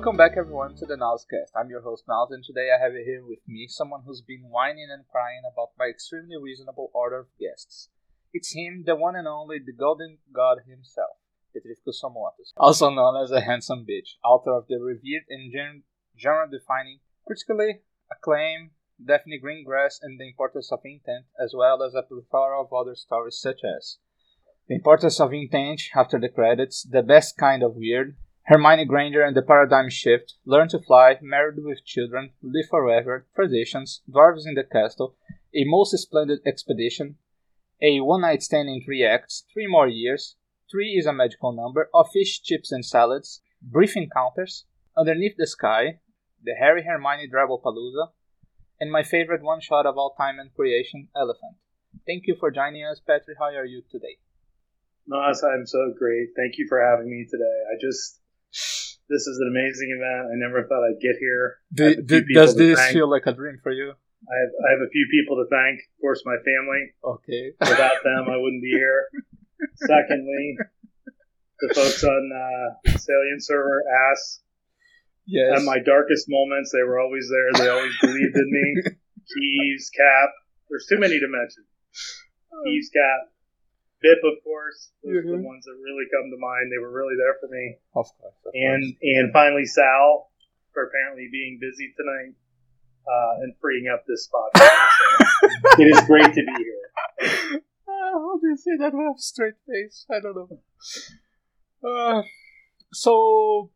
Welcome back, everyone, to the Nauze Cast. I'm your host, Niles, and today I have here with me someone who's been whining and crying about my extremely reasonable order of guests. It's him, the one and only, the golden god himself, Petrificus Somewhatus, also known as a handsome bitch, author of the revered and genre-defining, critically acclaimed Daphne Greengrass and The Importance of Intent, as well as a plethora of other stories such as The Importance of Intent, After the Credits, The Best Kind of Weird, Hermione Granger and the Paradigm Shift, Learn to Fly, Married with Children, Live Forever, Traditions, Dwarves in the Castle, A Most Splendid Expedition, A One Night Stand in Three Acts, Three More Years, Three is a Magical Number, Of Fish, Chips and Salads, Brief Encounters, Underneath the Sky, The Harry Hermione Drabblepalooza, and my favorite one shot of all time and creation, Elephant. Thank you for joining us, Patrick. How are you today? Nauze, I'm so great. Thank you for having me today. I just this is an amazing event. I never thought I'd get here. Do, do, does this thank. feel like a dream for you? I have, I have a few people to thank. Of course, my family. Okay. Without them, I wouldn't be here. Secondly, the folks on uh, Salient server ass. Yes. At my darkest moments, they were always there. They always believed in me. Keys, Cap. There's too many to mention. Keys, Cap. Bip, of course. Those mm-hmm. are the ones that really come to mind. They were really there for me. Of course. Of and course. and finally Sal for apparently being busy tonight uh, and freeing up this spot. it is great to be here. Uh, how do you say that with a straight face? I don't know. Uh, so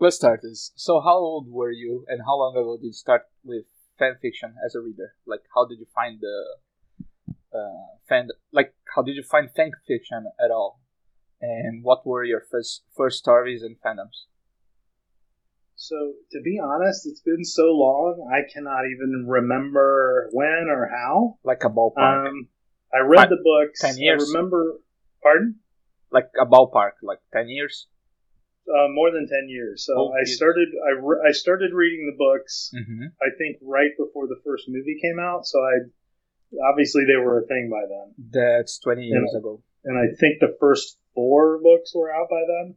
let's start this. So how old were you, and how long ago did you start with fan fiction as a reader? Like, how did you find the uh, fan like how did you find fan fiction at all? And what were your first first stories and fandoms? So to be honest it's been so long i cannot even remember when or how. Like a ballpark. Um, i read Five, the books. 10 years. i remember pardon? Like a ballpark like 10 years? Uh, more than 10 years. So oh, i started I, re- I started reading the books mm-hmm. i think right before the first movie came out. So i obviously they were a thing by then. That's 20 years and, ago. And I think the first four books were out by then.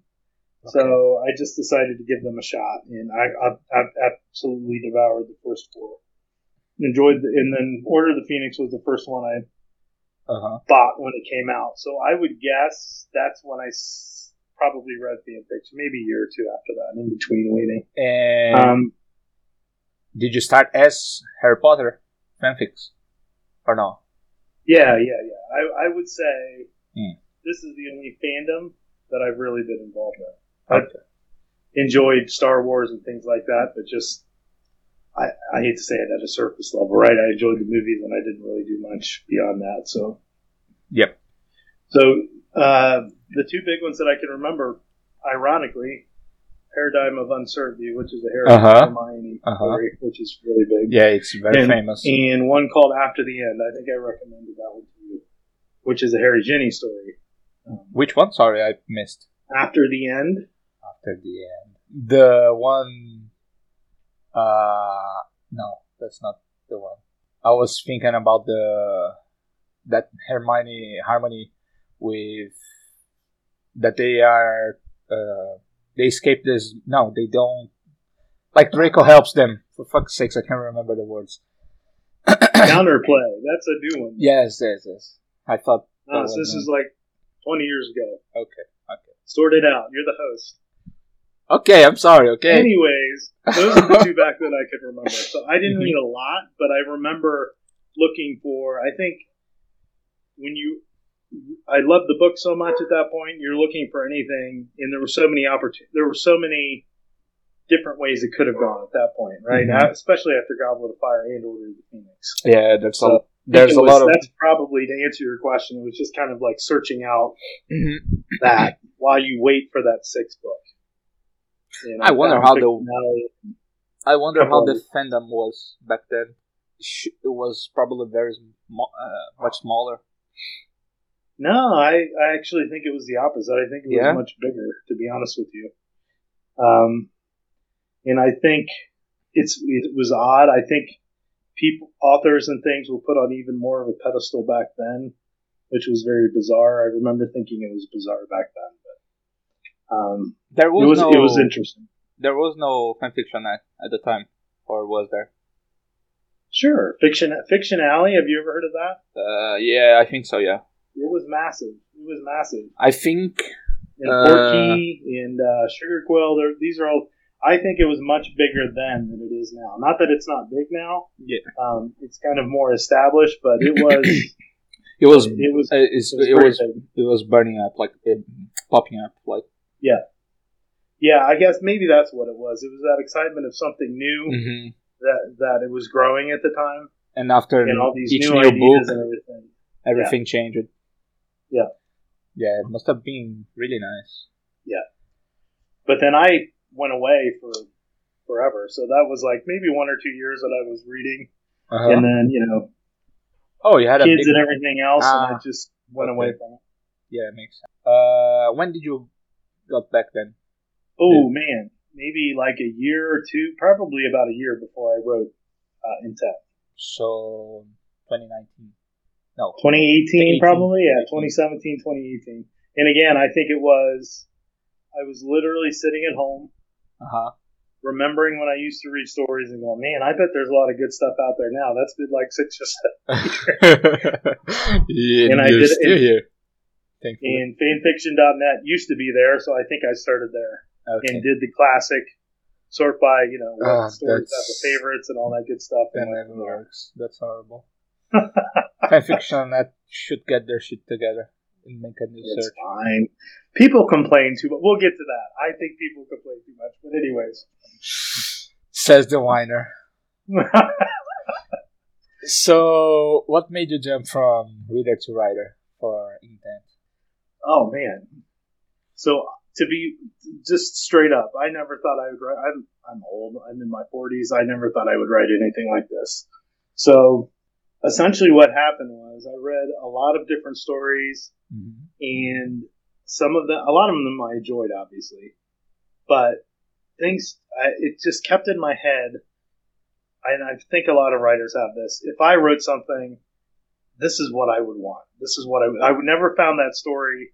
Okay. So I just decided to give them a shot, and I, I, I absolutely devoured the first four. Enjoyed, the, and then Order of the Phoenix was the first one I uh-huh. bought when it came out. So I would guess that's when I s- probably read fan fiction, maybe a year or two after that, in between waiting. And um, did you start as Harry Potter fanfics? Or no? Yeah, yeah, yeah. I, I would say mm. this is the only fandom that I've really been involved in. Okay. I've enjoyed Star Wars and things like that, but just I, I hate to say it at a surface level, right? I enjoyed the movies and I didn't really do much beyond that. So, yep. So uh, the two big ones that I can remember, ironically, Paradigm of Uncertainty, which is a Harry uh-huh. Hermione uh-huh. story, which is really big. Yeah, it's very and, famous. And one called After the End. I think I recommended that one to you, which is a Harry Ginny story. Um, which one? Sorry, I missed. After the End. After the End. The one. Uh, no, that's not the one. I was thinking about the that Hermione harmony with that they are uh, they escape this. No, they don't. Like Draco helps them. For fuck's sakes, I can't remember the words. Counterplay. That's a new one. Yes, yes, yes. I thought. No, so this is like 20 years ago. Okay, okay. Sort it out. You're the host. Okay, I'm sorry. Okay. Anyways, those are the two back that I could remember. So I didn't mm-hmm. read a lot, but I remember looking for. I think when you I loved the book so much at that point. You're looking for anything, and there were so many opportunities. There were so many different ways it could have gone at that point, right? Mm-hmm. Especially after Goblet of Fire and Order of the Phoenix. Yeah, there's so a there's a was, lot of that's probably to answer your question. It was just kind of like searching out mm-hmm. that while you wait for that sixth book. You know, I wonder how the I wonder how the fandom was back then. It was probably very uh, much smaller. No, I, I actually think it was the opposite. I think it was yeah? much bigger, to be honest with you. Um, and I think it's it was odd. I think people, authors, and things were put on even more of a pedestal back then, which was very bizarre. I remember thinking it was bizarre back then, but um, there was, it was no, it was interesting. there was no fanfiction at, at the time, or was there? Sure, Fiction Fiction Alley. Have you ever heard of that? Uh, yeah, I think so. Yeah, It was massive. It was massive. I think And Uh, Portkey and uh, Sugar Quill. These are all. I think it was much bigger then than it is now. Not that it's not big now. yeah, Um, it's kind of more established, but it was. it was it was. uh, It was, it was it was burning up like it, popping up like Yeah, Yeah, I guess maybe that's what it was. It was that excitement of something new hmm that that it was growing at the time, and after and all these each new, new, ideas book and everything. everything changed Yeah. yeah it must have been really nice Yeah. But then I went away for forever, so that was like maybe one or two years that I was reading, uh-huh. and then you know oh you had a kids and everything else, and Ah, I just went okay. away from it. yeah it makes sense uh when did you got back then Oh man, maybe like a year or two, probably about a year before I wrote uh, Intent. so 2019 no 2018, 18, probably, yeah, 2017, 2018. And again, I think it was, I was literally sitting at home, uh-huh remembering when I used to read stories and going, man, I bet there's a lot of good stuff out there now. That's been like six or seven. yeah, And I you're did- still and- here. Thankfully. And fanfiction.net used to be there, so I think I started there okay. and did the classic sort by, you know, Ah, stories have the favorites and all that good stuff. That and never works. That's horrible. Fanfiction that should get their shit together and make a new It's search. fine. People complain too much. We'll get to that. I think people complain too much. But anyways. Says the whiner. So, what made you jump from reader to writer for Intent? oh man. So to be just straight up, I never thought I would write. I'm I'm old. I'm in my 40s. I never thought I would write anything like this. So essentially, what happened was I read a lot of different stories, Mm-hmm. and some of them, a lot of them, I enjoyed, obviously, but things I, it just kept in my head. And I think a lot of writers have this. If I wrote something, this is what I would want. This is what I would. I would never found that story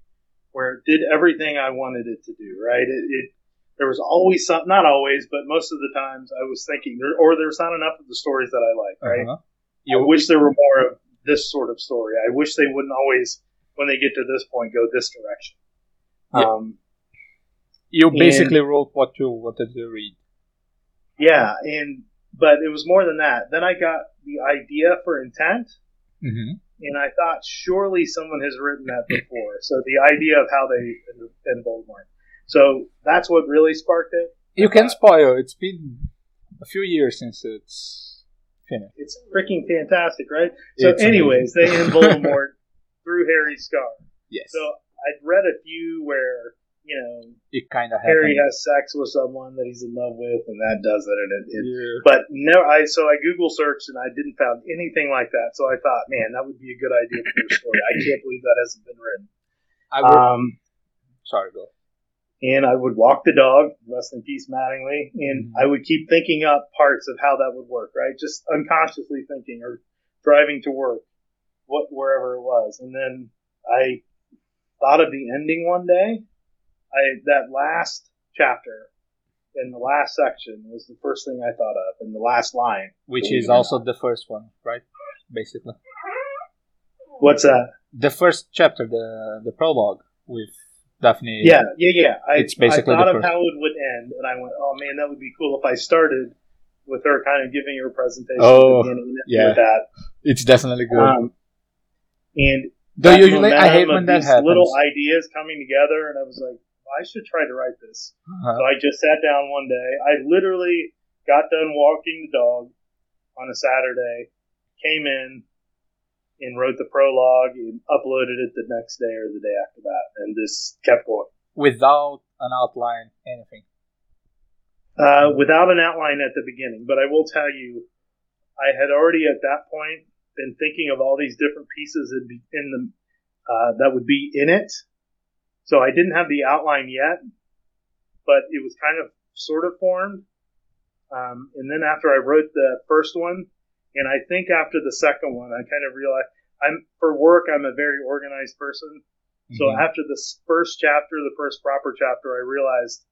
where it did everything I wanted it to do. Right? It, it there was always some, not always, but most of the times I was thinking, there, or there's not enough of the stories that I like. Right? Uh-huh. I wish there were more of this sort of story. I wish they wouldn't always, when they get to this point, go this direction. Yeah. Um, You basically wrote what you wanted to read. yeah, and but it was more than that. Then I got the idea for intent, Mm-hmm. and I thought surely someone has written that before. So the idea of how they end Voldemort. So that's what really sparked it. You can spoil. It's been a few years since it's finished. It's freaking fantastic, right? So, It's anyways, amazing. they end Voldemort through Harry's scar. Yes. So I'd read a few where you know it kind of Harry has sex with someone that he's in love with, and that does it. And it, it Yeah. but no, I so I Google searched and I didn't found anything like that. So I thought, man, that would be a good idea for a story. I can't believe that hasn't been written. I would, Um, sorry, go. And I would walk the dog, rest in peace, Mattingly, and Mhm. I would keep thinking up parts of how that would work, right? Just unconsciously thinking or driving to work, what wherever it was, and then I thought of the ending one day. I that last chapter in the last section was the first thing I thought of, and the last line. Which is also the first one, right? Basically, What's that? the first chapter, the the prologue with Daphne. Yeah, yeah, yeah. I, It's basically I thought of how it would end, and I went, "Oh man, that would be cool if I started with her kind of giving her presentation Oh, yeah. with that." it's definitely good. Um, and Though usually I hate when that these happens. Little ideas coming together, and I was like, I should try to write this. Uh-huh. So I just sat down one day. I literally got done walking the dog on a Saturday, came in and wrote the prologue and uploaded it the next day or the day after that, and just kept going. Without an outline, anything. Uh, without an outline at the beginning, but I will tell you, I had already at that point been thinking of all these different pieces in, be- in the uh, that would be in it. So I didn't have the outline yet, but it was kind of sort of formed. Um, and then after I wrote the first one, and I think after the second one, I kind of realized I'm for work. I'm a very organized person. So Mhm. after this first chapter, the first proper chapter, I realized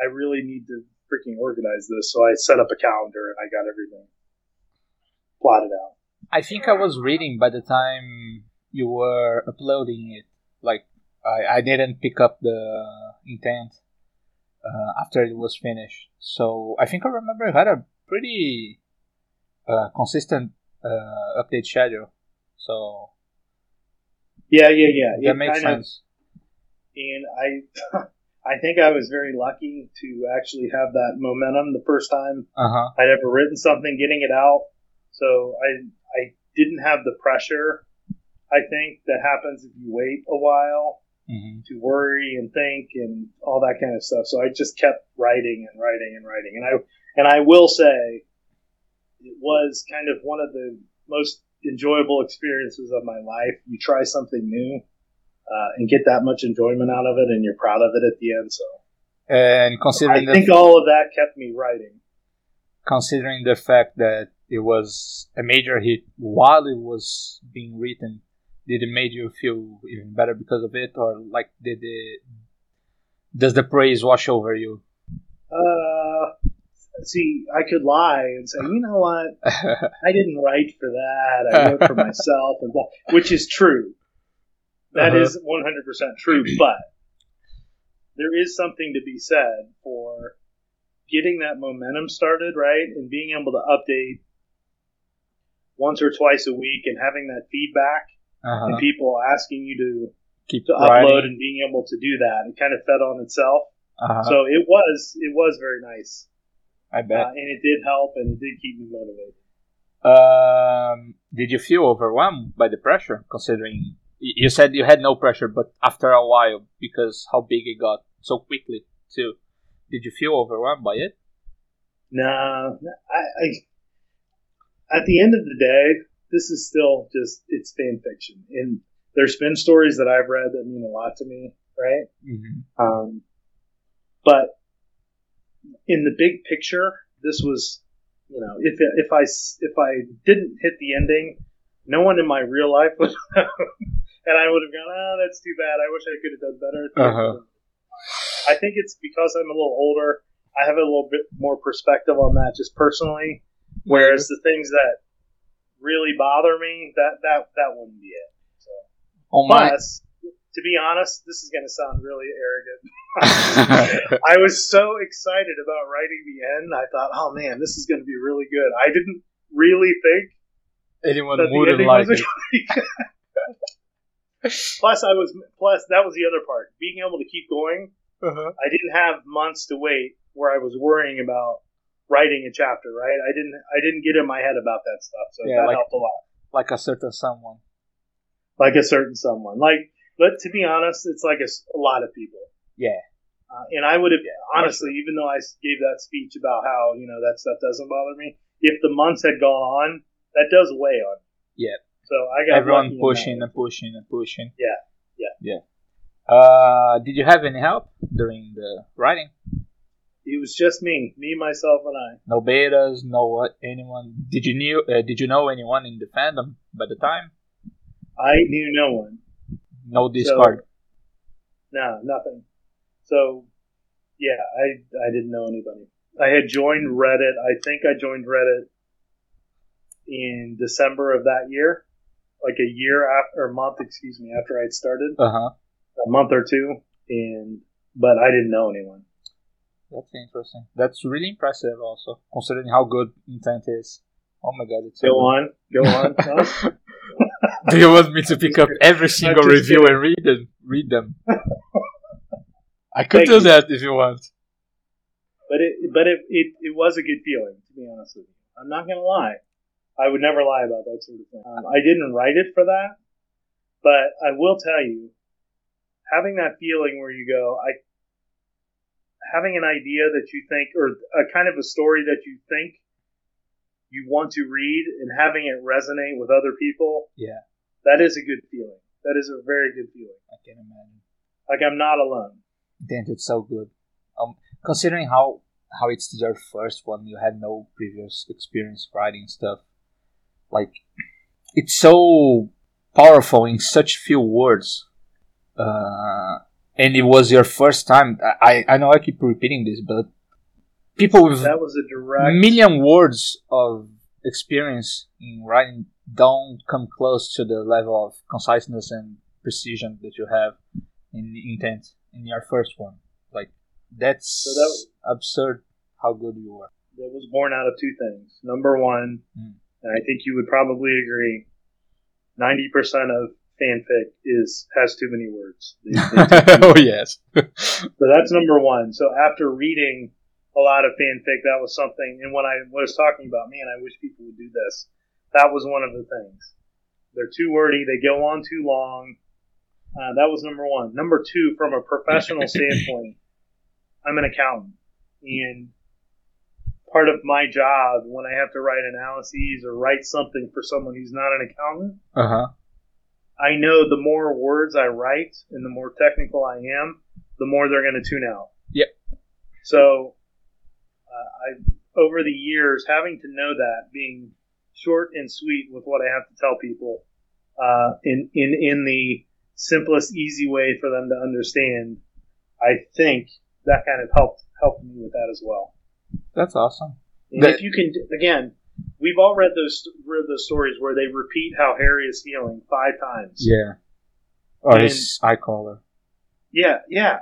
I really need to freaking organize this. So I set up a calendar and I got everything plotted out. I think I was reading by the time you were uploading it. Like I, I didn't pick up the intent uh, after it was finished. So I think I remember you had a pretty uh, consistent uh, update schedule. So yeah, yeah, yeah. That It makes kind of- sense. and I, I think I was very lucky to actually have that momentum the first time Uh huh. I'd ever written something, getting it out. So I, I didn't have the pressure. I think that happens if you wait a while hmm to worry and think and all that kind of stuff. So I just kept writing and writing and writing. And I and I will say it was kind of one of the most enjoyable experiences of my life. You try something new uh, and get that much enjoyment out of it, and you're proud of it at the end. So And I considering the think all of that kept me writing. considering the fact that it was a major hit while it was being written, did it make you feel even better because of it, or like did it? Does the praise wash over you? Uh, see, I could lie and say, you know what? I didn't write for that. I wrote for myself, and blah, which is true. That Uh-huh. is 100% true. But there is something to be said for getting that momentum started, right? And being able to update once or twice a week and having that feedback uh-huh. and people asking you to, Keep to writing. upload and being able to do that. It kind of fed on itself. Uh-huh. So it was, it was very nice. I bet. Uh, and it did help and it did keep me motivated. Um, did you feel overwhelmed by the pressure? Considering you said you had no pressure, but after a while, because how big it got so quickly too, did you feel overwhelmed by it? No, I, I. At the end of the day, this is still just it's fan fiction, and there's been stories that I've read that mean a lot to me, right? Mm-hmm. Um, but in the big picture, this was, you know, if if I if I didn't hit the ending, no one in my real life would, and I would have gone, oh, that's too bad. I wish I could have done better. at the end." Uh-huh. I think it's because I'm a little older. I have a little bit more perspective on that, just personally. Whereas the things that really bother me, that that that wouldn't be it. So, On my plus, to be honest, this is going to sound really arrogant. I was so excited about writing the end. I thought, oh man, this is going to be really good. I didn't really think anyone ending like it. Plus, I was plus that was the other part. Being able to keep going, Uh-huh. I didn't have months to wait where I was worrying about writing a chapter. Right? I didn't. I didn't get in my head about that stuff, so Yeah, that like- helped a lot. Like a certain someone. Like a certain someone. Like, but to be honest, it's like a lot of people. Yeah. Uh, and I would have honestly, even though I gave that speech about how you know that stuff doesn't bother me, if the months had gone on, that does weigh on. me. Yeah. So I got Everyone in pushing and pushing and pushing. Yeah, yeah. Yeah. Uh, did you have any help during the writing? It was just me, me, myself, and I. No betas, no what anyone. Did you knew? Uh, did you know anyone in the fandom by the time? I knew no one. No Discord. No, nothing. So, yeah, I I didn't know anybody. I had joined Reddit. I think I joined Reddit in December of that year, like a year after, or a month, excuse me, after I'd started, Uh huh. a month or two, and but I didn't know anyone. That's interesting. That's really impressive, also considering how good Intent is. Oh my god, it's so Go good. on, go on. Do you want me to pick up every single review and read them? Read them. I could Thank do you. that if you want. But it, but it, it, it was a good feeling, to be honest with you. I'm not gonna lie. I would never lie about that sort of thing. Um, I didn't write it for that, but I will tell you, having that feeling where you go, I, having an idea that you think, or a kind of a story that you think you want to read, and having it resonate with other people, Yeah, that is a good feeling. That is a very good feeling. I can imagine. Like I'm not alone. Intent is so good. Um, considering how how it's your first one, you had no previous experience writing stuff. Like, it's so powerful in such few words. Uh, and it was your first time. I I know I keep repeating this, but people with That was a direct. million words of experience in writing don't come close to the level of conciseness and precision that you have in the intent in your first one. Like that's So that- absurd how good you were. that was born out of two things. Number one, Mm. and I think you would probably agree, ninety percent of fanfic is has too many words. They- they oh yes. So that's number one. So after reading a lot of fanfic, that was something. And when I was talking about, man, I wish people would do this. That was one of the things. They're too wordy. They go on too long. Uh, that was number one. Number two, from a professional standpoint, I'm an accountant, and part of my job when I have to write analyses or write something for someone who's not an accountant, Uh huh. I know the more words I write and the more technical I am, the more they're going to tune out. Yep. So, uh, I over the years having to know that, being short and sweet with what I have to tell people, uh, in in in the simplest, easy way for them to understand, I think that kind of helped helped me with that as well. That's awesome. That- if you can, again, we've all read those read those stories where they repeat how Harry is feeling five times. Yeah. Or And- his eye color. Yeah, yeah.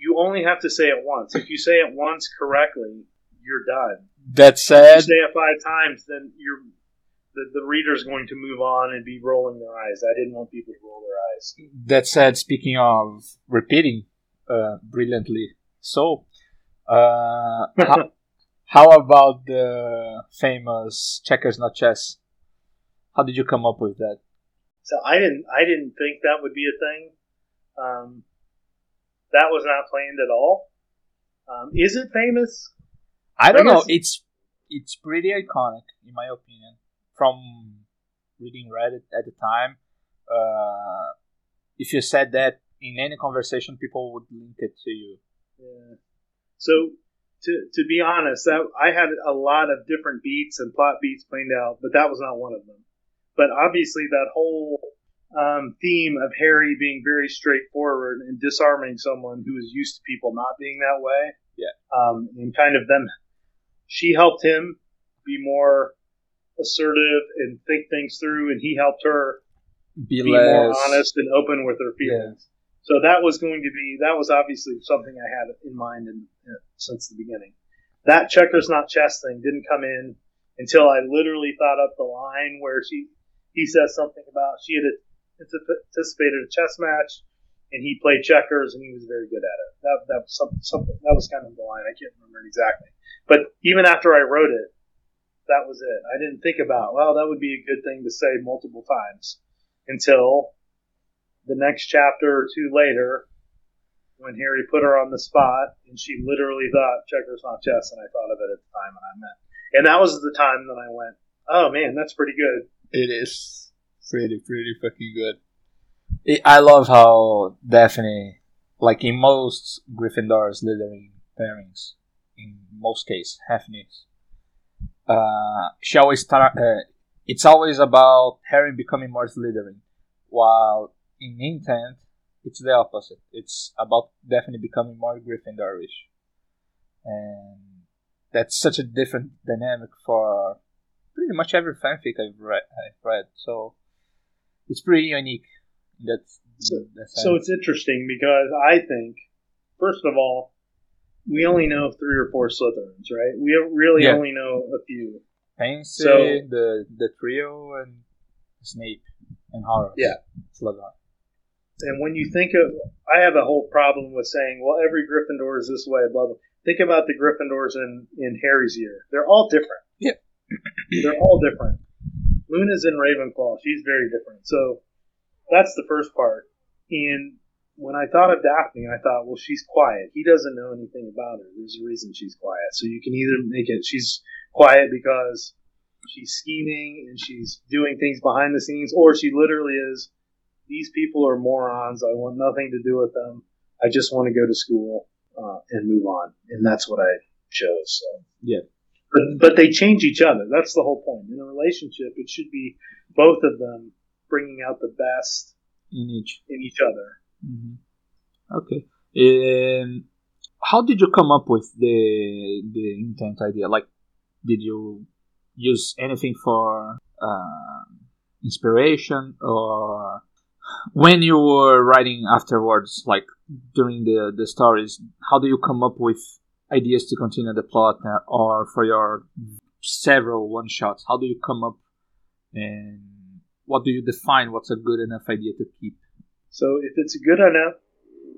You only have to say it once. If you say it once correctly, you're done. That If said, you say it five times, then you're the, the reader's going to move on and be rolling their eyes. I didn't want people to roll their eyes. that said, speaking of repeating uh, brilliantly, so uh, how, how about the famous checkers not chess? How did you come up with that? So I didn't I didn't think that would be a thing. Um, that was not planned at all. Um, is it famous? I don't I know. It's it's pretty iconic in my opinion. From reading Reddit at the time, uh, if you said that in any conversation, people would link it to you. Yeah. So to to be honest, that I had a lot of different beats and plot beats planned out, but that was not one of them. But obviously, that whole um, theme of Harry being very straightforward and disarming someone who is used to people not being that way. Yeah. Um, and kind of them, she helped him be more assertive and think things through, and he helped her Be, be less more honest and open with her feelings. So that was going to be that was obviously something I had in mind in, uh, since the beginning. That checkers not chess thing didn't come in until I literally thought up the line where she he says something about she had anticipated a chess match and he played checkers and he was very good at it. That that was something, something that was kind of the line. I can't remember exactly, but even after I wrote it, that was it. I didn't think about well that would be a good thing to say multiple times until the next chapter or two later when Harry put her on the spot and she literally thought checkers not chess and I thought of it at the time and I meant and that was the time that I went oh man that's pretty good It is pretty, pretty fucking good. It, I love how Daphne, like in most Gryffindor Slytherin pairings, in most cases, Daphne's, uh, she always. Uh, it's always about Harry becoming more Slytherin, while in intent, it's the opposite. It's about Daphne becoming more Gryffindorish, and that's such a different dynamic for pretty much every fanfic I've read. I've read. So it's pretty unique. That's So- that so it's interesting because I think first of all we only know three or four Slytherins right we really Yeah. only know a few Pansy, so- the the trio, and Snape and Horace. Yeah. Slughorn. And when you think of, I have a whole problem with saying, well, every Gryffindor is this way, blah, blah. Think about the Gryffindors in, in Harry's year. They're all different. Yeah. They're all different. Luna's in Ravenclaw. She's very different. So that's the first part. And when I thought of Daphne, I thought, well, she's quiet. He doesn't know anything about her. There's a reason she's quiet. So you can either make it she's quiet because she's scheming and she's doing things behind the scenes, or she literally is these people are morons. I want nothing to do with them. I just want to go to school uh, and move on, and that's what I chose. So. Yeah. But, but they change each other. That's the whole point. In a relationship, it should be both of them bringing out the best In each. in each other. hmm Okay. Um, how did you come up with the the intent idea? Like, did you use anything for uh, inspiration, or when you were writing afterwards, like during the the stories, how do you come up with ideas to continue the plot, or for your several one shots? How do you come up and what do you define? What's a good enough idea to keep? So if it's good enough,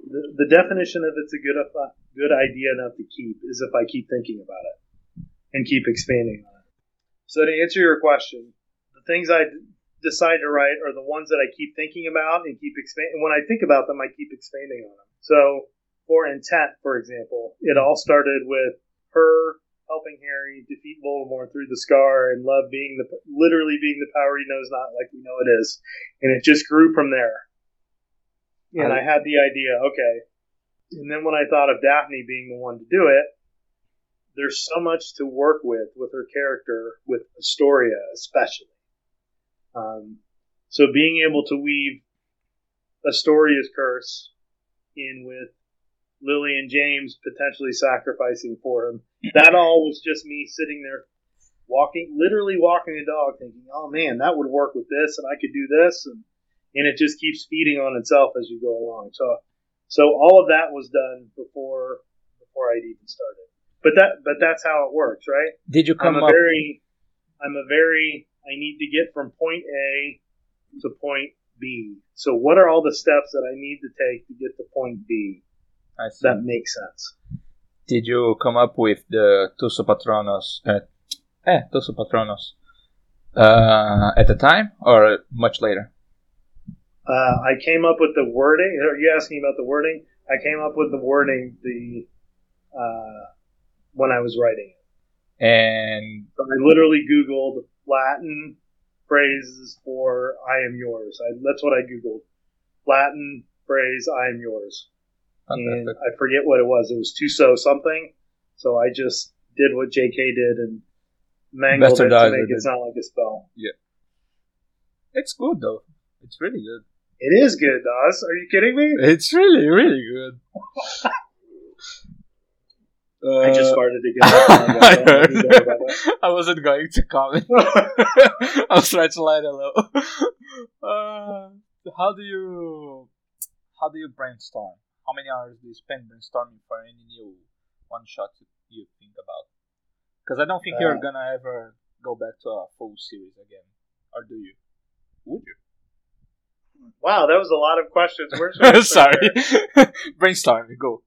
the, the definition of it's a good enough, good idea enough to keep is if I keep thinking about it and keep expanding on it. So to answer your question, the things I decide to write are the ones that I keep thinking about and keep expanding. When I think about them, I keep expanding on them. So for intent, for example, it all started with her helping Harry defeat Voldemort through the scar and love being the literally being the power he knows not like we know it is, and it just grew from there. And I, I had the idea, okay. And then when I thought of Daphne being the one to do it, there's so much to work with with her character, with Astoria especially. Um, so being able to weave Astoria's curse in with Lily and James potentially sacrificing for him. That all was just me sitting there walking, literally walking the dog, thinking, "Oh man, that would work with this, and I could do this," and and it just keeps feeding on itself as you go along. So, so all of that was done before before I'd even started. But that but that's how it works, right? Did you come I'm a up? very I'm a very I need to get from point A to point B. So what are all the steps that I need to take to get to point B? I see. That makes sense. Did you come up with the Tuso Patronos? Uh, eh, Tuso Patronos. Uh, at the time or much later? Uh, I came up with the wording. Are you asking about the wording? I came up with the wording the uh, when I was writing it. And So I literally Googled Latin phrases for "I am yours." I, that's what I Googled. Latin phrase "I am yours." And. I forget what it was. It was Tuso something. So I just did what J.K. did and mangled it to make it. it sound like a spell. Yeah. It's good though. It's really good. It is good, Dawes. Are you kidding me? It's really, really good. I just Uh, farted again. I I don't know if you know about heard. I wasn't going to comment. I was trying to lie low. Uh, how do you how do you brainstorm? How many hours do you spend brainstorming for any new one shot you think about? Because I don't think you're Uh, gonna ever go back to a full series again, or do you? Would you? Wow, that was a lot of questions. Where should I start Sorry. brainstorming. Go.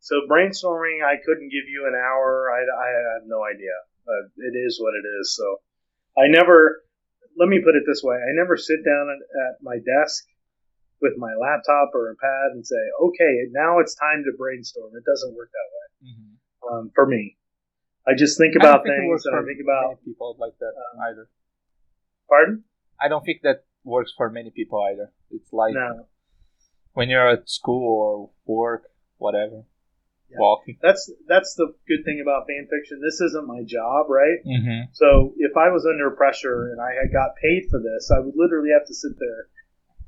So brainstorming, I couldn't give you an hour. I, I have no idea. Uh, it is what it is. So I never. Let me put it this way: I never sit down at, at my desk with my laptop or a pad and say, "Okay, now it's time to brainstorm." It doesn't work that way Mm-hmm. um, for me. I just think I don't about think things works and I for think about. many people like that um, either. Pardon? I don't think that works for many people either. It's like No. when you're at school or work, whatever, Yeah. walking. That's that's the good thing about fan fiction. This isn't my job, right? Mm-hmm. So if I was under pressure and I had got paid for this, I would literally have to sit there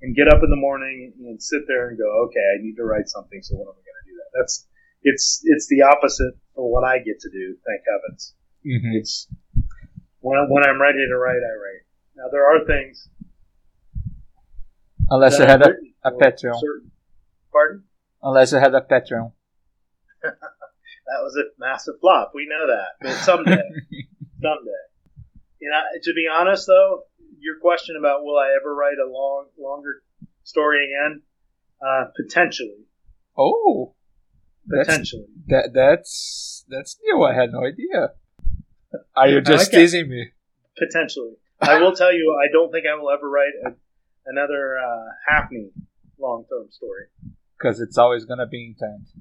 and get up in the morning and sit there and go, okay, I need to write something. So what am I going to do? That that's it's it's the opposite of what I get to do. Thank heavens. Mm-hmm. It's when I- when I'm ready to write, I write. Now there are things Unless you had a, a Patreon. certain- Pardon? unless you had a Patreon. That was a massive flop. We know that. But someday, someday. You know, to be honest, though, your question about will I ever write a long, longer story again? Uh, potentially, oh, that's potentially. that that's that's new. I had no idea. Are you just Okay. teasing me? Potentially. I will tell you, I don't think I will ever write a, another uh, Haphne long-term story. Because it's always gonna be intense.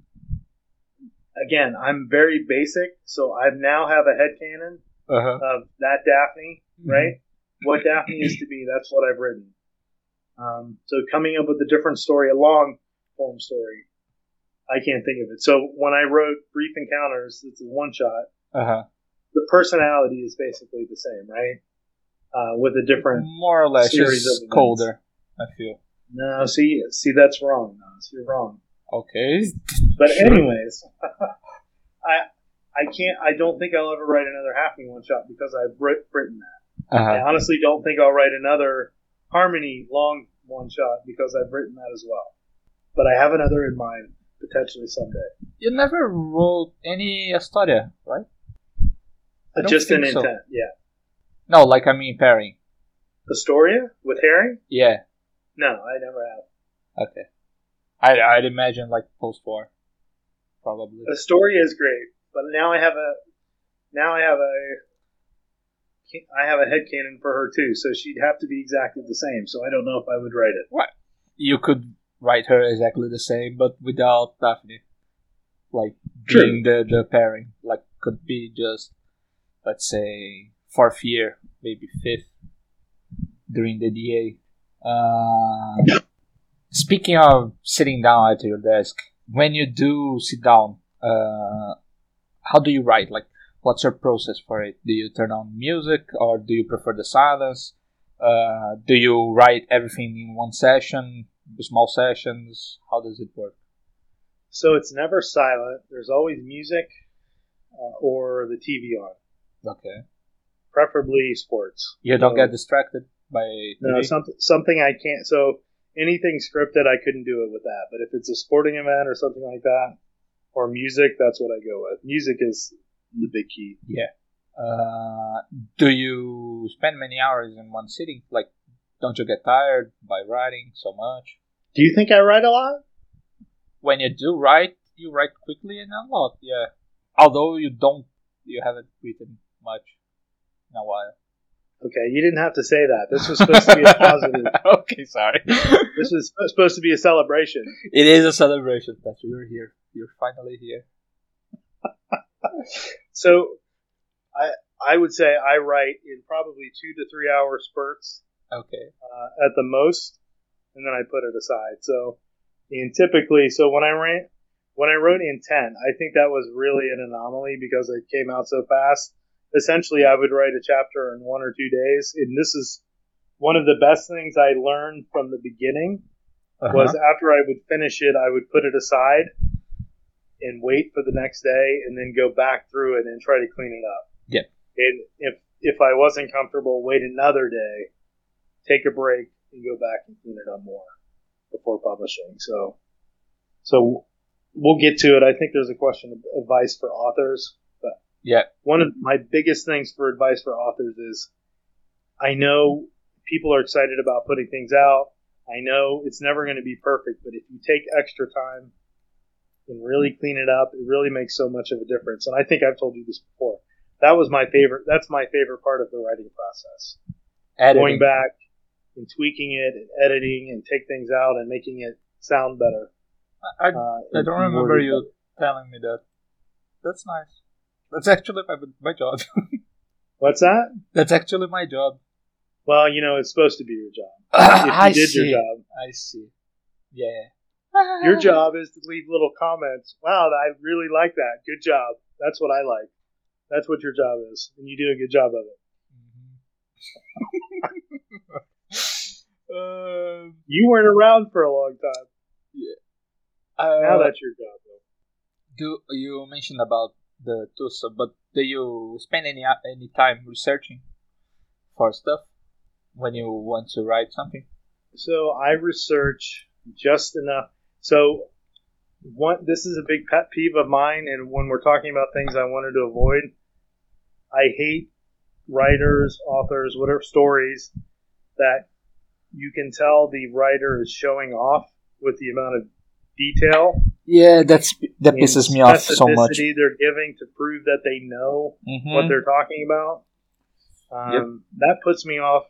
Again, I'm very basic, so I now have a headcanon Uh huh. of that Daphne, right? What Daphne is to be, that's what I've written. Um, so coming up with a different story, a long form story, I can't think of it. So when I wrote Brief Encounters, it's a one shot. Uh huh. The personality is basically the same, right? Uh, with a different. More or less, series of colder. I feel. No, see, see, that's wrong. No, you're wrong. Okay. But Sure. anyways, I I can't. I don't think I'll ever write another Haphne one shot because I've writ- written that. I Uh-huh. honestly don't think I'll write another Harmony long one shot because I've written that as well. But I have another in mind potentially someday. You never wrote any Astoria, right? I don't Just an so. intent, yeah. No, like I mean pairing. Astoria with Herring? Yeah. No, I never have. Okay. I I'd imagine like post war, probably. Astoria is great, but now I have a now I have a I have a head headcanon for her too, so she'd have to be exactly the same. So I don't know if I would write it. What? You could write her exactly the same, but without Daphne. Like True. being the the pairing, like could be just let's say fourth year, maybe fifth during the DA. Uh, speaking of sitting down at your desk, when you do sit down, uh, how do you write? Like, what's your process for it? Do you turn on music or do you prefer the silence? Uh, do you write everything in one session, small sessions? How does it work? So it's never silent. There's always music uh, or the TV on, Okay. preferably sports. You don't So- get distracted by No, something something I can't. So anything scripted, I couldn't do it with that. But if it's a sporting event or something like that, or music, that's what I go with. Music is the big key. Yeah. Uh, do you spend many hours in one sitting? Like, don't you get tired by writing so much? Do you think I write a lot? When you do write, you write quickly and a lot, yeah. Although you don't, you haven't written much in a while. Okay, you didn't have to say that. This was supposed to be a positive. okay, sorry. This was supposed to be a celebration. it is a celebration that you're here. You're finally here. So, I I would say I write in probably two to three hour spurts Okay. uh, at the most, and then I put it aside. So, and typically, so when I ran, when I wrote intent, I think that was really an anomaly because it came out so fast. Essentially, I would write a chapter in one or two days, and this is one of the best things I learned from the beginning Uh-huh. was after I would finish it, I would put it aside and wait for the next day, and then go back through it and try to clean it up. Yeah. And if if I wasn't comfortable, wait another day, take a break, and go back and clean it up more before publishing. So, so we'll get to it. I think there's a question of advice for authors, but Yeah. one of my biggest things for advice for authors is I know people are excited about putting things out. I know it's never going to be perfect, but if you take extra time and really clean it up, it really makes so much of a difference. And I think I've told you this before. That was my favorite. That's my favorite part of the writing process. Editing. Going back and tweaking it and editing and take things out and making it sound better. I, Uh, I don't remember you telling me that. That's nice. That's actually my, my job. What's that? That's actually my job. Well, you know, it's supposed to be your job. If you I did see. your job, I see. Yeah. Your job is to leave little comments. Wow, I really like that. Good job. That's what I like. That's what your job is, and you do a good job of it. um, You weren't around for a long time. uh, Now that's your job, though. do you mentioned about the tools, but do you spend any any time researching for stuff when you want to write something? So I research just enough. So one, this is a big pet peeve of mine, and when we're talking about things I wanted to avoid, I hate writers, authors, whatever stories that you can tell the writer is showing off with the amount of detail Yeah, that's that pisses me off so much. they're giving to prove that they know Mhm. what they're talking about. Um, That puts me off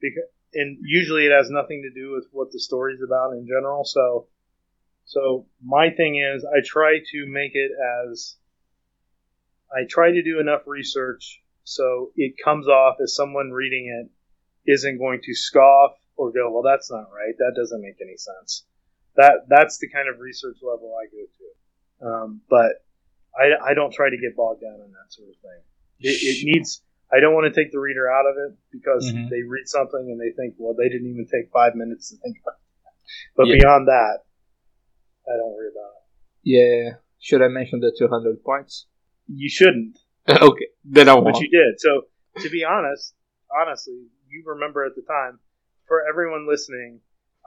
because, and usually it has nothing to do with what the story's about in general. So, so my thing is, I try to make it as I try to do enough research so it comes off as someone reading it isn't going to scoff or go, "Well, that's not right. That doesn't make any sense." That that's the kind of research level I go to. Um, but I, I don't try to get bogged down in that sort of thing. It, it needs. I don't want to take the reader out of it because Mhm. they read something and they think, well, they didn't even take five minutes to think about it. But Yeah. beyond that, I don't worry about it. Yeah. Should I mention the 200 points? You shouldn't, okay. Then I won't. but you did. So to be honest, honestly, you remember at the time. For everyone listening,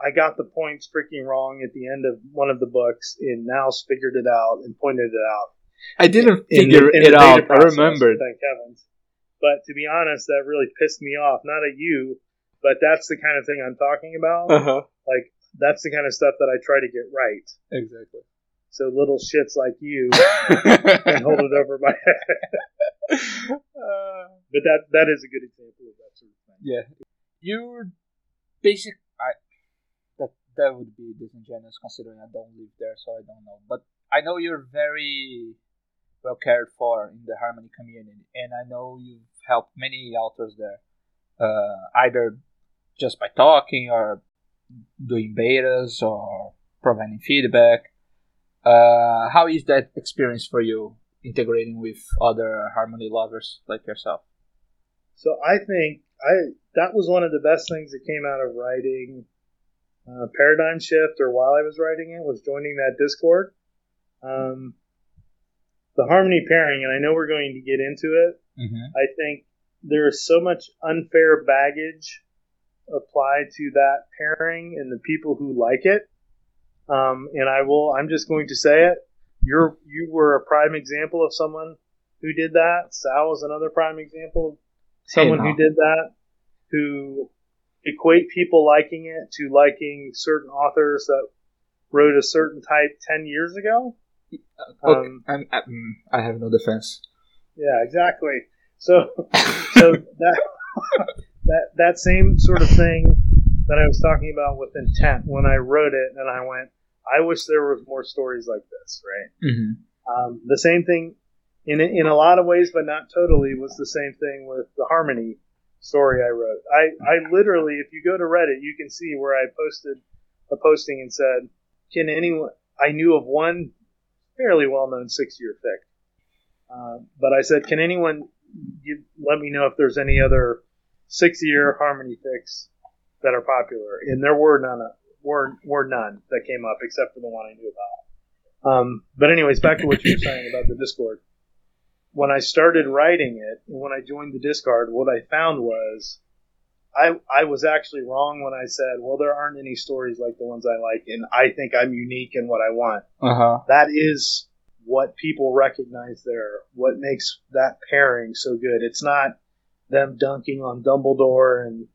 I got the points freaking wrong at the end of one of the books, and Nauze figured it out and pointed it out. I didn't in figure the- in it out. data I process, remembered. Thank heavens. But to be honest, that really pissed me off. Not at you, but that's the kind of thing I'm talking about. Uh-huh. Like that's the kind of stuff that I try to get right. Exactly. So little shits like you can hold it over my head. Uh, But that that is a good example of that sort of thing. yeah. You're basic. I that that would be disingenuous considering I don't live there, so I don't know. But I know you're very well cared for in the Harmony community, and I know you've helped many authors there, uh, either just by talking or doing betas or providing feedback. Uh, how is that experience for you integrating with other Harmony lovers like yourself? So I think I that was one of the best things that came out of writing uh, Paradigm Shift, or while I was writing it, was joining that Discord. Um, the harmony pairing, and I know we're going to get into it. Mm-hmm. I think there is so much unfair baggage applied to that pairing and the people who like it. Um, and I will. I'm just going to say it. You're you were a prime example of someone who did that. Sal was another prime example of someone Hey, who did that. Who equate people liking it to liking certain authors that wrote a certain type ten years ago. Okay, Um, I'm, I'm, I have no defense. Yeah, exactly. So, so that that that same sort of thing that I was talking about with intent when I wrote it, and I went, I wish there was more stories like this, right? Mm-hmm. Um, the same thing, in in a lot of ways, but not totally, was the same thing with the harmony story I wrote. I I literally, if you go to Reddit, you can see where I posted a posting and said, "Can anyone?" I knew of one fairly well-known six-year fic, uh, but I said, "Can anyone give, let me know if there's any other six-year harmony fics that are popular?" And there were none. Were were none that came up except for the one I knew about. Um, but anyways, back to what you were saying about the Discord. When I started writing it, and when I joined the Discord, what I found was I I was actually wrong when I said, well, there aren't any stories like the ones I like, and I think I'm unique in what I want. Uh huh. That is what people recognize there. What makes that pairing so good? It's not them dunking on Dumbledore and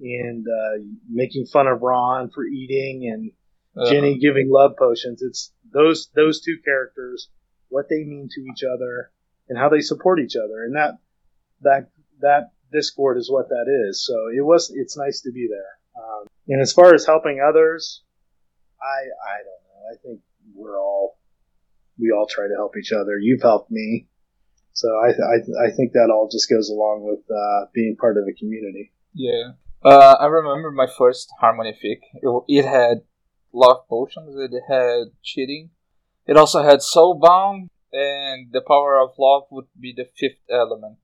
and uh, making fun of Ron for eating and Uh-huh. Ginny giving love potions. It's those those two characters, what they mean to each other, and how they support each other, and that that that Discord is what that is. So it was it's nice to be there. Um, and as far as helping others, I I don't know. I think we're all we all try to help each other. You've helped me, so I I, I think that all just goes along with uh, being part of a community. Yeah. Uh, I remember my first Harmony fic. It, it had love potions. It had cheating. It also had soulbound, and the power of love would be the fifth element.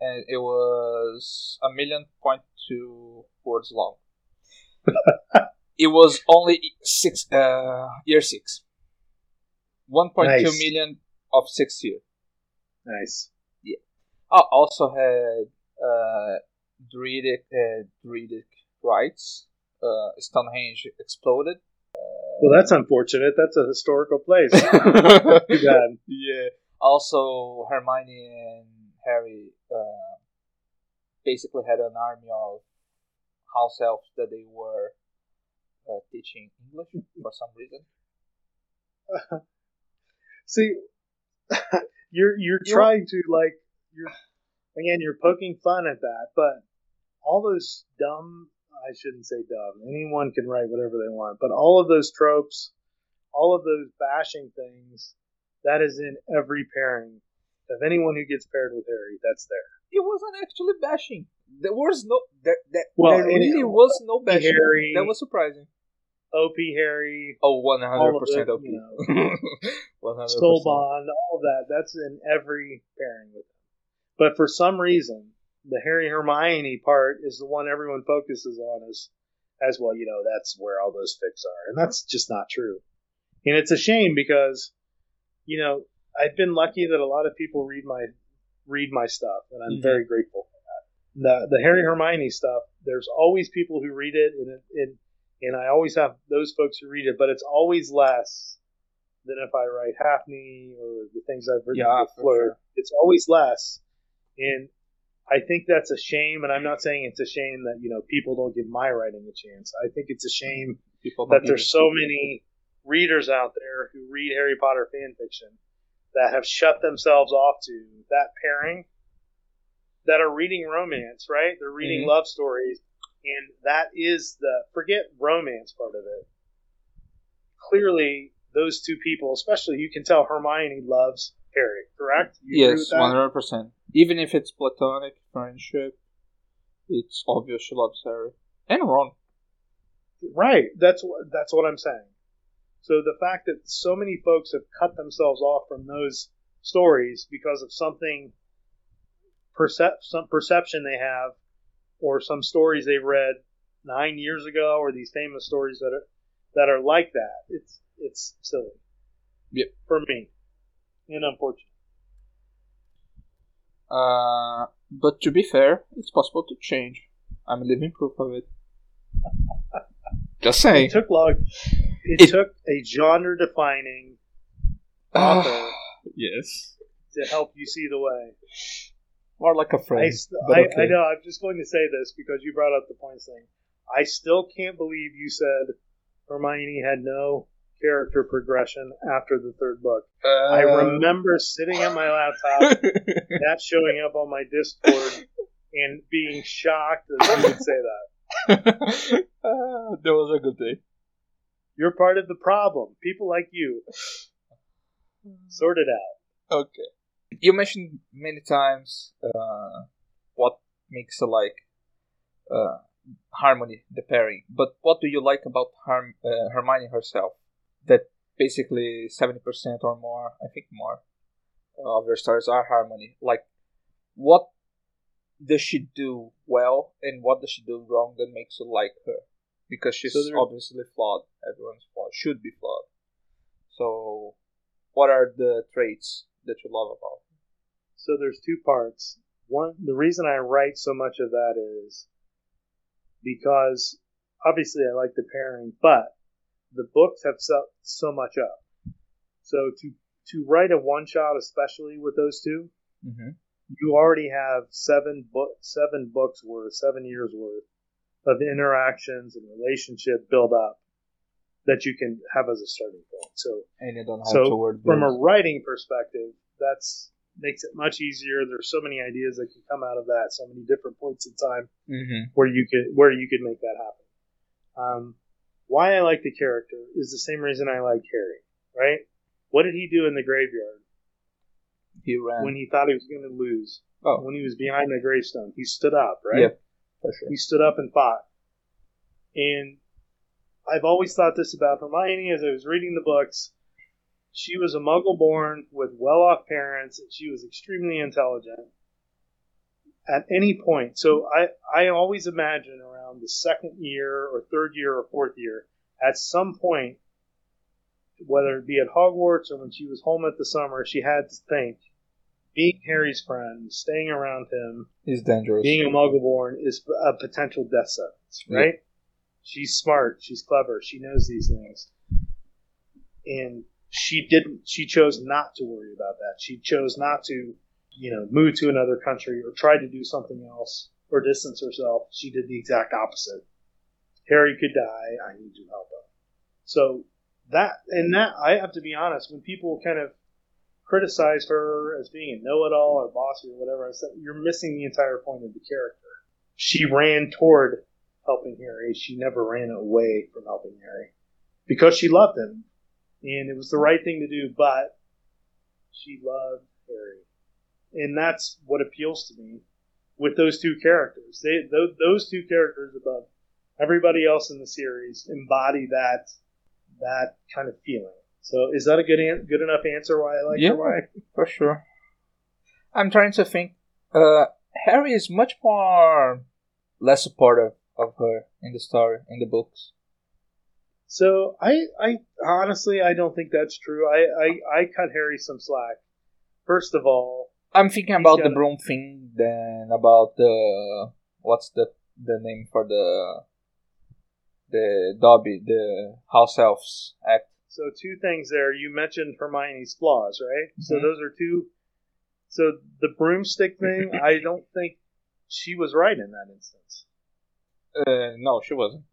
And it was a million point two words long. it was only six uh, year six. One point two Nice. million of six year. Nice. Yeah. I also had uh, Druidic uh, Druidic rites. Uh, Stonehenge exploded. Well, that's unfortunate. That's a historical place. Yeah. Also, Hermione and Harry uh, basically had an army of house elves that they were uh, teaching English for some reason. See, you're you're trying to like you're again you're poking fun at that, but all those dumb I shouldn't say dumb. Anyone can write whatever they want, but all of those tropes, all of those bashing things, that is in every pairing. Of anyone who gets paired with Harry, that's there. It wasn't actually bashing. There was no there, there, Well, there it- really was no bashing. Harry- That was surprising. OP Harry, Oh, 100% all of it, OP. you know, 100%. Soul all of that. That's in every pairing with them. But for some reason, the Harry Hermione part is the one everyone focuses on as as well. You know, that's where all those fics are, and that's just not true. And it's a shame because, you know, I've been lucky that a lot of people read my read my stuff, and I'm Mhm. very grateful for that. The the Harry Hermione stuff, there's always people who read it, and and and I always have those folks who read it, but it's always less than if I write Haphne or the things I've written Yeah, Fleur. sure. It's always less, and I think that's a shame. And I'm not saying it's a shame that you know people don't give my writing a chance. I think it's a shame People that there's so many readers out there who read Harry Potter fan fiction that have shut themselves off to that pairing that are reading romance, right? They're reading Mhm. love stories, and that is the forget romance part of it. Clearly, those two people, especially you can tell Hermione loves Harry, correct? You Yes, one hundred percent. Even if it's platonic friendship, it's obvious she loves Harry and Ron. Right. That's what that's what I'm saying. So the fact that so many folks have cut themselves off from those stories because of something percep- some perception they have or some stories they read 9 years ago or these famous stories that are that are like that. It's it's silly. Yep. For me. And unfortunate. Uh, but to be fair, it's possible to change. I'm living proof of it. Just saying. It took long it, It- took a genre defining author yes. to help you see the way. More like a I, friend. st- I, okay. I know. I'm just going to say this because you brought up the points thing. I still can't believe you said Hermione had no character progression after the third book. I Uh, remember sitting at my laptop, that showing up on my Discord, and being shocked that you would say that. uh, that was a good day. You're part of the problem. People like you. Sort it out. Okay. You mentioned many times uh, what makes a like uh, harmony, the pairing. But what do you like about uh, Hermione herself? That basically seventy percent or more, I think more, of your stories are harmony. Like, what does she do well, and what does she do wrong that makes you like her? Because she's So obviously flawed. Everyone's flawed. Should be flawed. So, what are the traits that you love about? her? So there's two parts. One, the reason I write so much of that is because obviously I like the pairing, but the books have so, so much up. So to to write a one shot, especially with those two, Mm-hmm. you already have seven book seven books worth, seven years worth of interactions and relationship build up that you can have as a starting point. So And you don't have So, to word from a writing perspective, that's makes it much easier. There's so many ideas that can come out of that, so many different points in time Mm-hmm. where you could where you could make that happen. Um, why I like the character is the same reason I like Harry. Right? What did he do in the graveyard He ran. when he thought he was going to lose? oh, When he was behind the gravestone, he stood up. Right? yeah, for sure. He stood up and fought. And I've always thought this about Hermione as I was reading the books. She was a muggle born with well off parents, and she was extremely intelligent at any point. So I, I always imagine around the second year or third year or fourth year, at some point, whether it be at Hogwarts or when she was home at the summer, she had to think being Harry's friend, staying around him, He's dangerous. being a muggle born is a potential death sentence, Yeah. right? She's smart, she's clever, she knows these things. And she didn't she chose not to worry about that. She chose not to, you know, move to another country or try to do something else or distance herself. She did the exact opposite. Harry could die, I need to help him. So that and that I have to be honest, when people kind of criticize her as being a know-it-all or bossy or whatever. I said you're missing the entire point of the character. She ran toward helping Harry. She never ran away from helping Harry because she loved him, and it was the right thing to do. But she loved Harry, and that's what appeals to me with those two characters. They those, those two characters above everybody else in the series embody that that kind of feeling. So is that a good an- good enough answer why I like Yeah. her? For sure. I'm trying to think. Uh, Harry is much more less supportive of her in the story in the books. So I, I honestly, I don't think that's true. I, I, I cut Harry some slack. First of all, I'm thinking about the broom thing, then about the what's the the name for the the Dobby, the house elves act. So two things there. You mentioned Hermione's flaws, right? Mm-hmm. So those are two. So the broomstick thing, I don't think she was right in that instance. Uh, no, she wasn't.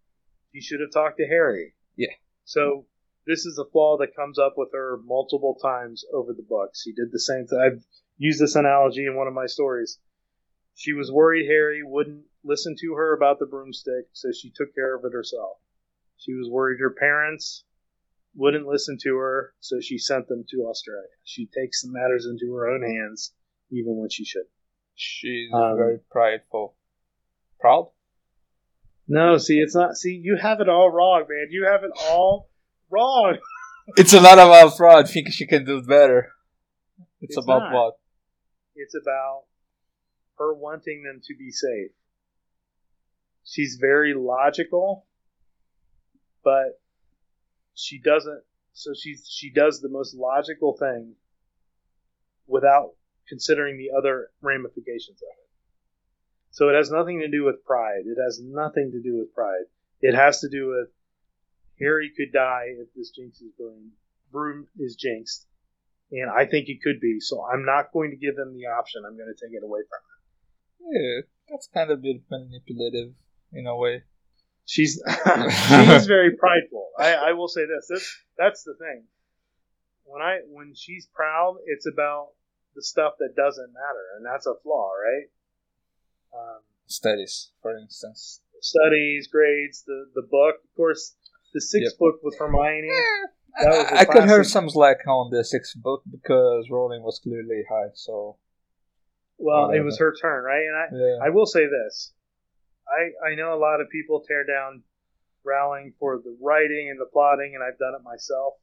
She should have talked to Harry. Yeah. So this is a flaw that comes up with her multiple times over the books. She did the same thing. I've used this analogy in one of my stories. She was worried Harry wouldn't listen to her about the broomstick, so she took care of it herself. She was worried her parents wouldn't listen to her, so she sent them to Australia. She takes the matters into her own hands, even when she should. She's um, very prideful. Proud? No, see, it's not. See, you have it all wrong, man. You have it all wrong. it's a lot about fraud. Think she can do better. It's, it's about not. what? It's about her wanting them to be safe. She's very logical, but she doesn't. So she's she does the most logical thing without considering the other ramifications of it. So it has nothing to do with pride. It has nothing to do with pride. It has to do with Harry could die if this jinx is broom, broom is jinxed, and I think it could be. So I'm not going to give them the option. I'm going to take it away from them. Yeah, that's kind of a bit manipulative in a way. She's she's very prideful. I, I will say this. That's that's the thing. When I when she's proud, it's about the stuff that doesn't matter, and that's a flaw, right? Um, studies, for instance. Studies, grades, the the book. Of course, the sixth yep. book with Hermione. I, I could hear some slack on the sixth book because Rowling was clearly high. So, well, whatever. it was her turn, right? And I, yeah. I will say this: I I know a lot of people tear down Rowling for the writing and the plotting, and I've done it myself.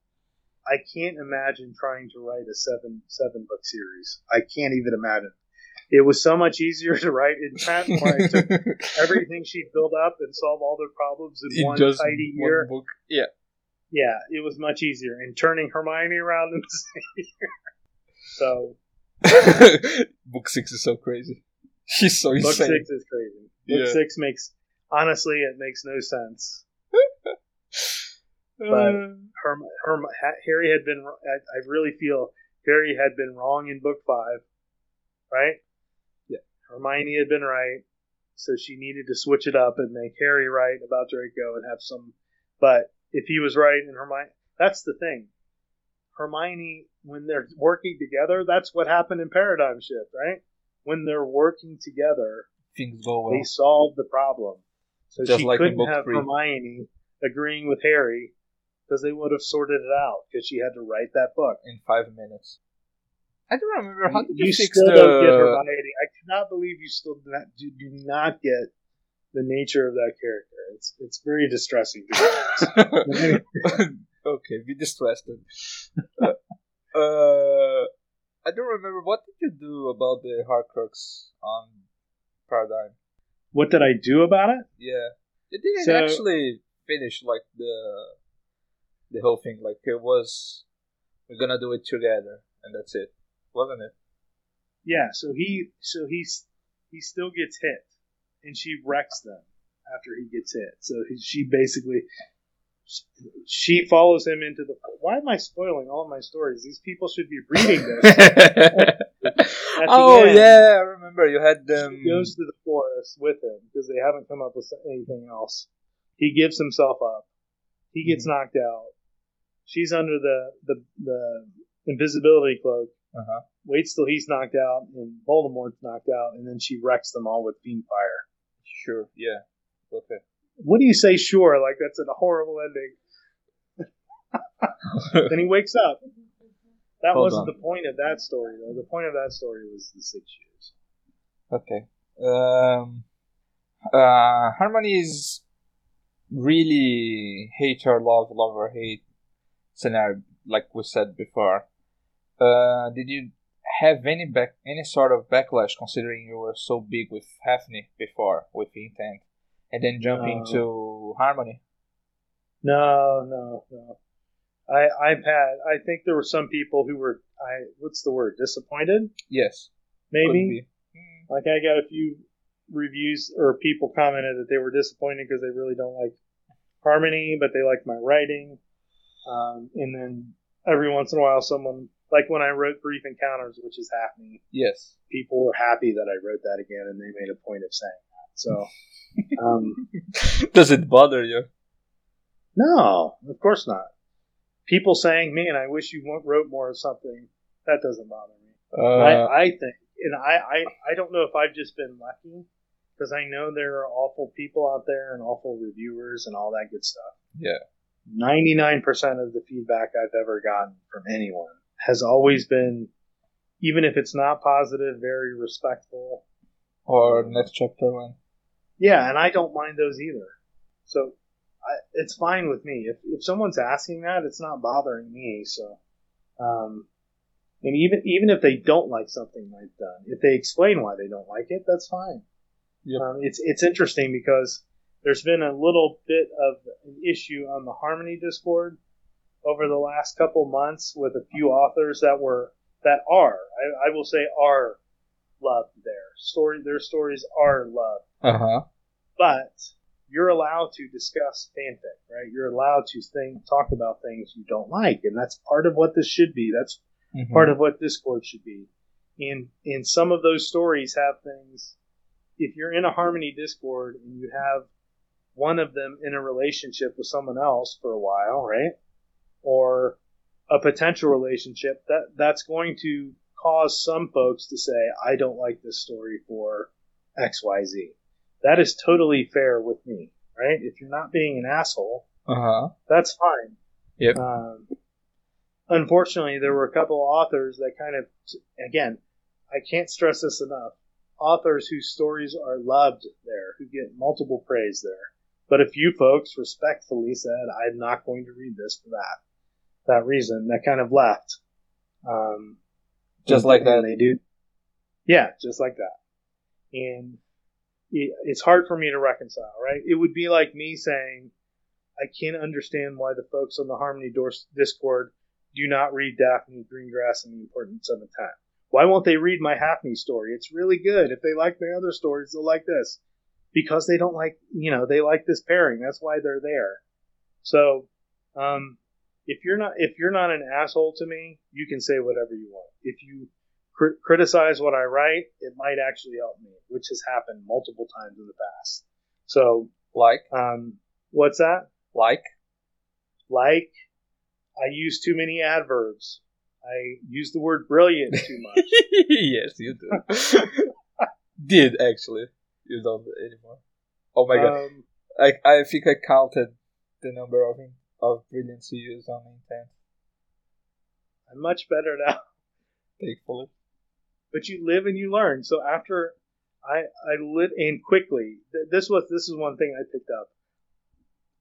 I can't imagine trying to write a seven seven book series. I can't even imagine. It was so much easier to write Intent when I took everything she built up and solve all their problems in, in one tidy year. Book. Yeah. Yeah, it was much easier. And turning Hermione around in the same year. So. book six is so crazy. She's so book insane. Book six is crazy. Book yeah. six makes honestly it makes no sense. but uh. her, her, Harry had been. I, I really feel Harry had been wrong in book five, right? Hermione had been right, so she needed to switch it up and make Harry right about Draco and have some. But if he was right and Hermione, that's the thing. Hermione, when they're working together, that's what happened in Paradigm Shift, right? When they're working together, things go well. They solve the problem. So Just she like couldn't have three. Hermione agreeing with Harry because they would have sorted it out because she had to write that book in five minutes. I don't remember how did you, you fix still the... don't get Hermione. I cannot believe you still do not, do, do not get the nature of that character. It's it's very distressing. okay, be distressed. uh, uh, I don't remember what did you do about the Horcrux on Paradigm. What did I do about it? Yeah, it didn't so, actually finish like the the whole thing. Like it was, we're gonna do it together, and that's it wasn't it? Yeah. So he so he's he still gets hit, and she wrecks them after he gets hit. So he, she basically she follows him into the. Why am I spoiling all my stories? These people should be reading this. oh end, yeah, I remember you had them. He goes to the forest with him because they haven't come up with anything else. He gives himself up. He gets mm-hmm. knocked out. She's under the the the invisibility cloak. Uh-huh. Waits till he's knocked out and Voldemort's knocked out, and then she wrecks them all with Fiendfyre. Sure. Yeah. Okay. What do you say? Sure, like that's a horrible ending. then he wakes up. That Hold wasn't on. the point of that story, though. The point of that story was the six years. Okay. Um. Uh, Harmony is really hate or love, love or hate scenario, like we said before. Uh, did you have any back any sort of backlash considering you were so big with Daphne before with intent, and then jumping uh, to Harmony? No, no, no. I I've had. I think there were some people who were. I what's the word? Disappointed? Yes. Maybe. Like I got a few reviews or people commented that they were disappointed because they really don't like harmony, but they like my writing. Um, and then every once in a while, someone like when I wrote Brief Encounters, which is happening. Yes. People were happy that I wrote that again, and they made a point of saying that. So, um, does it bother you? No, of course not. People saying, "Man, I wish you wrote more of something." That doesn't bother me. Uh, I, I think, and I, I, I don't know if I've just been lucky because I know there are awful people out there and awful reviewers and all that good stuff. Yeah. 99% of the feedback I've ever gotten from anyone has always been, even if it's not positive, very respectful. Or next chapter one. Yeah, and I don't mind those either. So I, it's fine with me. If, if someone's asking that, it's not bothering me. So, um, and even even if they don't like something I've done, if they explain why they don't like it, that's fine. Yep. Um, it's it's interesting because there's been a little bit of an issue on the Harmony Discord over the last couple months with a few authors that were that are I, I will say are loved there. Story their stories are loved. Uh huh. But you're allowed to discuss fanfic, right? You're allowed to think talk about things you don't like, and that's part of what this should be. That's Mm-hmm. part of what Discord should be. And and some of those stories have things. If you're in a Harmony Discord and you have one of them in a relationship with someone else for a while, right? Or a potential relationship, that that's going to cause some folks to say, I don't like this story for XYZ. That is totally fair with me, right? If you're not being an asshole, Uh huh. that's fine. Yep. Um, unfortunately, there were a couple authors that kind of, again, I can't stress this enough. Authors whose stories are loved there, who get multiple praise there. But a few folks respectfully said, I'm not going to read this for that, that reason, that kind of left. Um, Just like that. They do. Yeah, just like that. And it, it's hard for me to reconcile, right? It would be like me saying, I can't understand why the folks on the Harmony Discord do not read Daphne Greengrass and the Importance of Intent. Why won't they read my Happy story? It's really good. If they like my other stories, they'll like this. Because they don't like, you know, they like this pairing. That's why they're there. So, um, if you're not if you're not an asshole to me, you can say whatever you want. If you cr- criticize what I write, it might actually help me, which has happened multiple times in the past. So, Like, um, what's that? like. Like, I use too many adverbs. I use the word brilliant too much. yes, you do. Did actually. You don't anymore. Oh my god. Um, I I think I counted the number of of brilliance you used on the intent. I'm much better now. Thankfully. But you live and you learn. So after I I lit and quickly. th- This was this is one thing I picked up.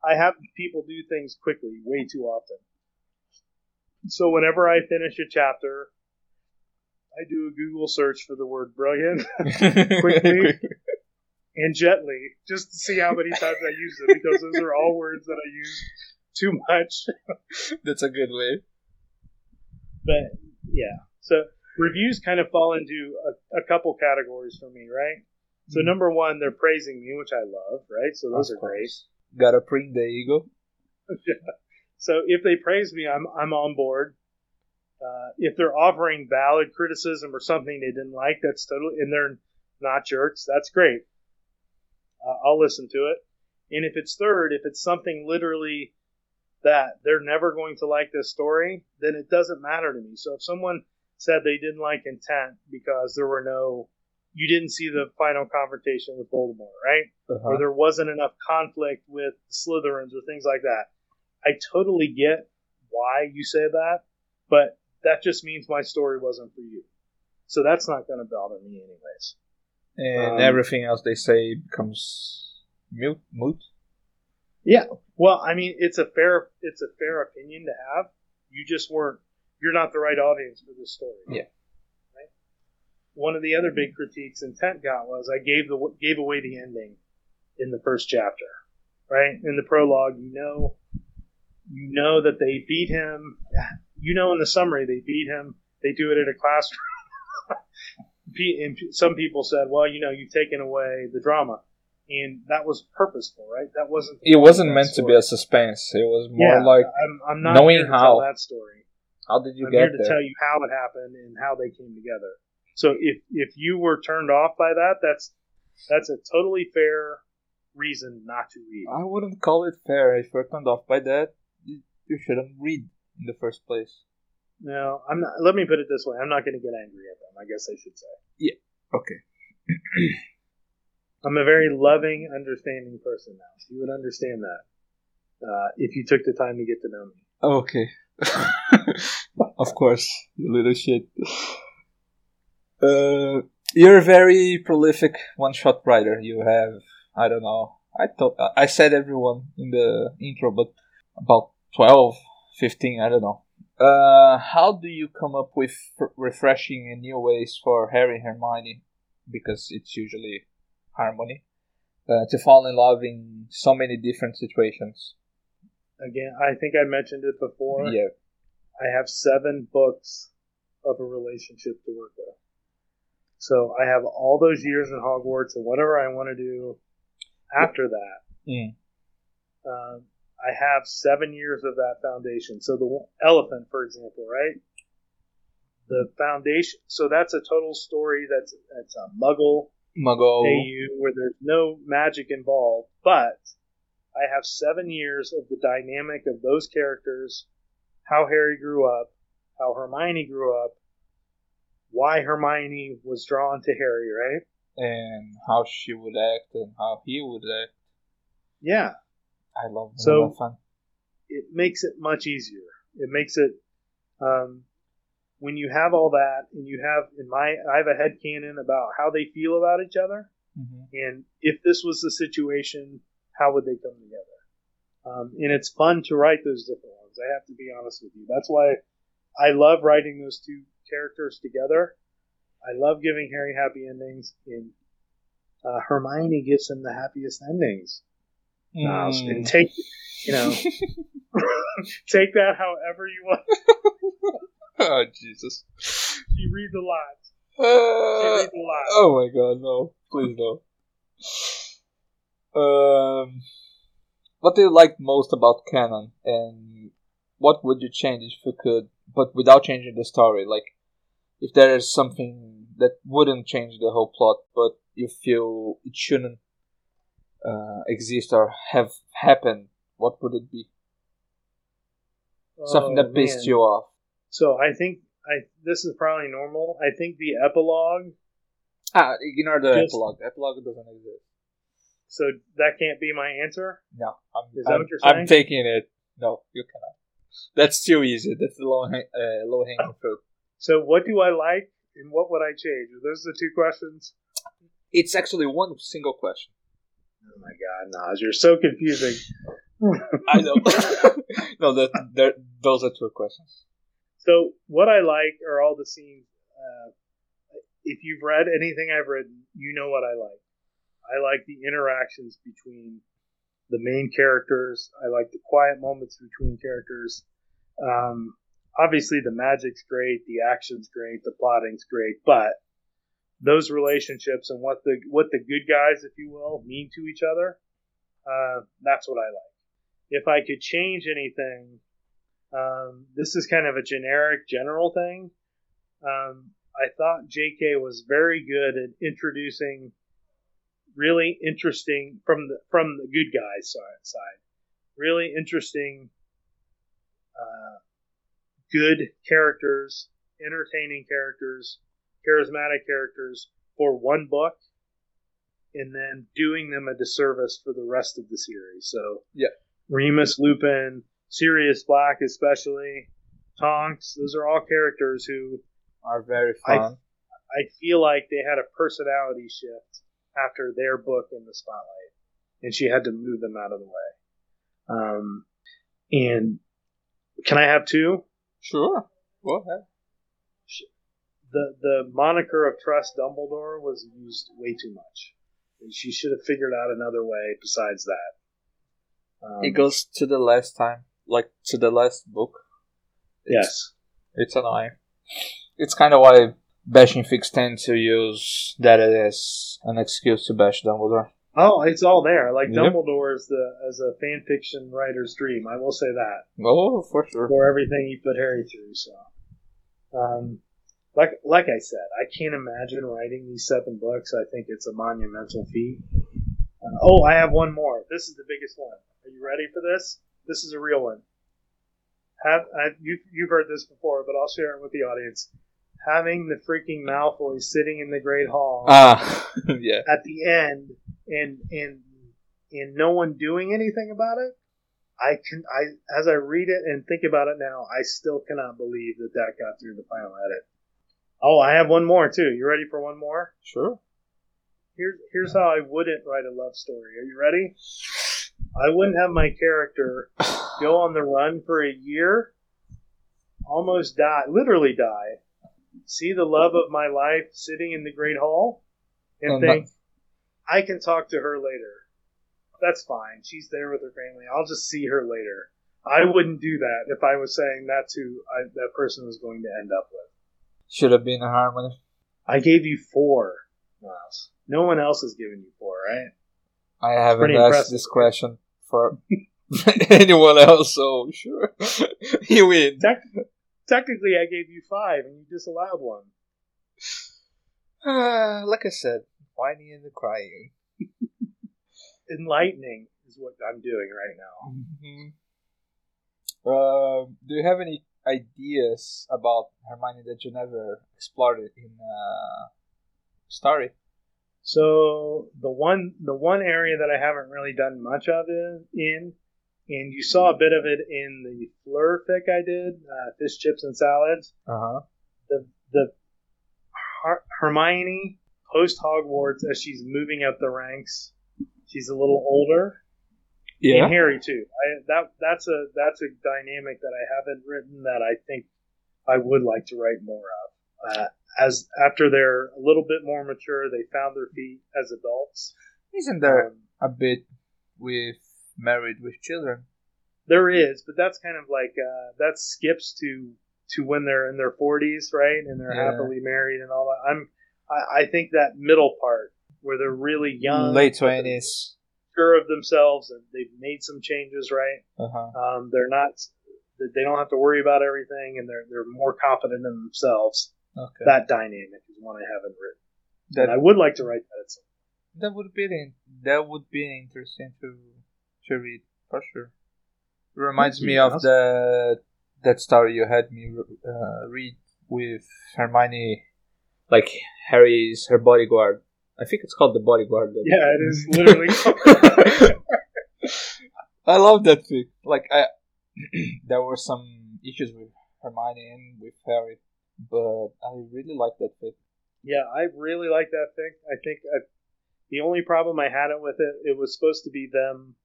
I have people do things quickly way too often. So whenever I finish a chapter, I do a Google search for the word brilliant Quickly. and gently just to see how many times I use them because those are all words that I use too much. That's a good way. But yeah, so reviews kind of fall into a, a couple categories for me, right? So Mhm. number one, they're praising me, which I love, right? So those Of are great. Gotta bring the ego. So if they praise me, I'm I'm on board. Uh, if they're offering valid criticism or something they didn't like, that's totally and they're not jerks. That's great. Uh, I'll listen to it. And if it's third, if it's something literally that they're never going to like this story, then it doesn't matter to me. So if someone said they didn't like Intent because there were no, you didn't see the final confrontation with Voldemort, right? Uh-huh. or there wasn't enough conflict with Slytherins or things like that. I totally get why you say that, but that just means my story wasn't for you. So that's not going to bother me anyways. and Um, everything else they say becomes mute. Moot. Yeah. Well, I mean, it's a fair it's a fair opinion to have. You just weren't you're not the right audience for this story. Yeah. Right. One of the other big critiques Intent got was I gave the gave away the ending in the first chapter. Right in the prologue, you know You know that they beat him. You know in the summary they beat him. They do it at a classroom. and some people said, "Well, you know, you've taken away the drama," and that was purposeful, right? That wasn't. It wasn't meant story. to be a suspense. It was more yeah, like I'm, I'm not knowing how that story. How did you I'm get here to there? tell you how it happened and how they came together. So if if you were turned off by that, that's that's a totally fair reason not to read. I wouldn't call it fair. If you're turned off by that, you, you shouldn't read in the first place. No, I'm not. Let me put it this way: I'm not going to get angry at them. I guess I should say. Yeah. Okay. I'm a very loving, understanding person now. So you would understand that uh, if you took the time to get to know me. Okay. of course, you little shit. Uh, you're a very prolific one-shot writer. You have, I don't know, I thought I said everyone in the intro, but about 12, 15, I don't know. Uh, how do you come up with refreshing and new ways for Harry and Hermione, because it's usually harmony, uh, to fall in love in so many different situations? Again, I think I mentioned it before. Yeah. I have seven books of a relationship to work with. So I have all those years in Hogwarts and whatever I want to do after that. Mm. Um, I have seven years of that foundation. So the elephant, for example, right? The foundation. So that's a total story. That's that's a Muggle Muggle AU where there's no magic involved, but I have seven years of the dynamic of those characters, how Harry grew up, how Hermione grew up, why Hermione was drawn to Harry, right? And how she would act and how he would act. Yeah, I love so it makes it much easier. It makes it um, when you have all that and you have in my I have a head canon about how they feel about each other, mm-hmm. and if this was the situation, how would they come together? Um, and it's fun to write those different ones. I have to be honest with you. That's why I love writing those two characters together. I love giving Harry happy endings, and uh, Hermione gives him the happiest endings. Mm. and take you know take that however you want. oh Jesus! She reads a lot. Uh, she reads a lot. Oh my God! No, please no. Um, what do you like most about canon, and what would you change if you could, but without changing the story? Like, if there is something that wouldn't change the whole plot, but you feel it shouldn't uh, exist or have happened, what would it be? Something Oh, that pissed man. you off. So I think I this is probably normal. I think the epilogue. Ah, ignore the Just- epilogue. Epilogue doesn't exist. So that can't be my answer. No, I'm, Is that I'm, what you're saying? I'm taking it. No, you cannot. That's too easy. That's the low uh, low hanging fruit. So what do I like and what would I change? Are those the two questions? It's actually one single question. Oh my god, Nauze, you're so confusing. I know. no, that there, those are two questions. So what I like are all the scenes. Uh, if you've read anything I've written, you know what I like. I like the interactions between the main characters. I like the quiet moments between characters. Um, obviously, the magic's great, the action's great, the plotting's great, but those relationships and what the what the good guys, if you will, mean to each other, uh, that's what I like. If I could change anything, um, this is kind of a generic, general thing. Um, I thought J.K. was very good at introducing really interesting from the from the good guys side, really interesting, uh, good characters, entertaining characters, charismatic characters for one book, and then doing them a disservice for the rest of the series. So Yeah. Remus Lupin, Sirius Black, especially Tonks. Those are all characters who Are very I- fun. I feel like they had a personality shift after their book in the spotlight, and she had to move them out of the way. Um, and can I have two? sure. Go ahead. The the moniker of Trust Dumbledore was used way too much. And she should have figured out another way besides that. Um, It goes to the last time. Like to the last book. Yes. It's annoying. It's kind of why bashing fics tend to use that as an excuse to bash Dumbledore. Oh, it's all there. Like Yep. Dumbledore is the as a fan fiction writer's dream. I will say that Oh, for sure. for everything he put Harry through. So, um, like like I said, I can't imagine writing these seven books. I think it's a monumental feat. Uh, oh, I have one more. This is the biggest one. Are you ready for this? This is a real one. Have I, you you've heard this before, but I'll share it with the audience. Having the freaking Malfoy sitting in the Great Hall Ah, yeah. at the end and and and no one doing anything about it i can i as i read it and think about it now i still cannot believe that that got through the final edit oh i have one more too you ready for one more Sure. here's here's how i wouldn't write a love story are you ready i wouldn't have my character go on the run for a year almost die literally die see the love of my life sitting in the great hall and And think I can talk to her later. That's fine. She's there with her family. I'll just see her later. I wouldn't do that if I was saying that's who I, that person was going to end up with. Should have been a harmony. I gave you four, Miles. No one else has given you four, right? I haven't asked impressive. this question for anyone else, so sure. you win. Tec- technically, I gave you five, and you disallowed one. Uh, like I said, whining and crying. Enlightening is what I'm doing right now. Mhm. Uh, do you have any ideas about Hermione that you never explored in uh, story? So the one the one area that I haven't really done much of it in, and you saw a bit of it in the Fleur fic I did, uh, fish chips and salads. Uh huh. The the Her- Hermione post Hogwarts as she's moving up the ranks, she's a little older. Yeah. And Harry too. I, that that's a that's a dynamic that I haven't written that I think I would like to write more of. Uh, as after they're a little bit more mature, they found their feet as adults. Isn't there Um, a bit with married with children? there is, but that's kind of like uh, that skips to to when they're in their forties, right? And they're Yeah. happily married and all that. I'm I, I think that middle part where they're really young, Late twenties. sure of themselves, and they've made some changes, right? Uh huh. Um, they're not. They don't have to worry about everything, and they're they're more confident in themselves. Okay. That dynamic is one I haven't written, that and I would like to write that at some. that would be in, that would be interesting to to read for sure. Reminds me of the that story you had me uh, read with Hermione, like Harry's her bodyguard. I think it's called the bodyguard. Yeah, it is literally. I love that thing. Like I, there were some issues with Hermione and with Harry, but I really like that fit. Yeah, I really like that thing. I think I, the only problem I had it with it, it was supposed to be them.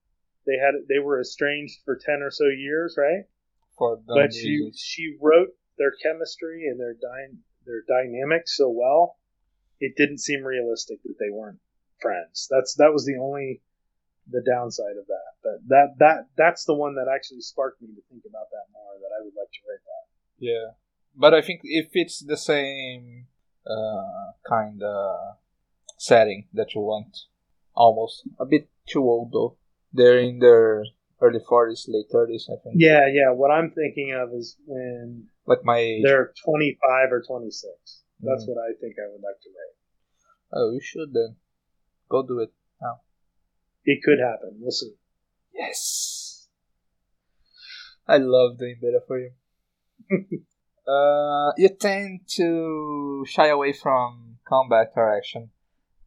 They had they were estranged for ten or so years, right? For but she she wrote their chemistry and their dy- their dynamics so well, it didn't seem realistic that they weren't friends. That's that was the only the downside of that. But that that that's the one that actually sparked me to think about that more. That I would like to write that. Yeah, but I think if it's the same uh, kind of setting that you want, almost a bit too old though. They're in their early forties, late thirties, I think. Yeah, yeah. What I'm thinking of is when like my age. they're 25 or 26. That's Mm. what I think I would like to write. Oh, you should then go do it now. It could happen. We'll see. Yes, I love doing better for you. uh, you tend to shy away from combat or action,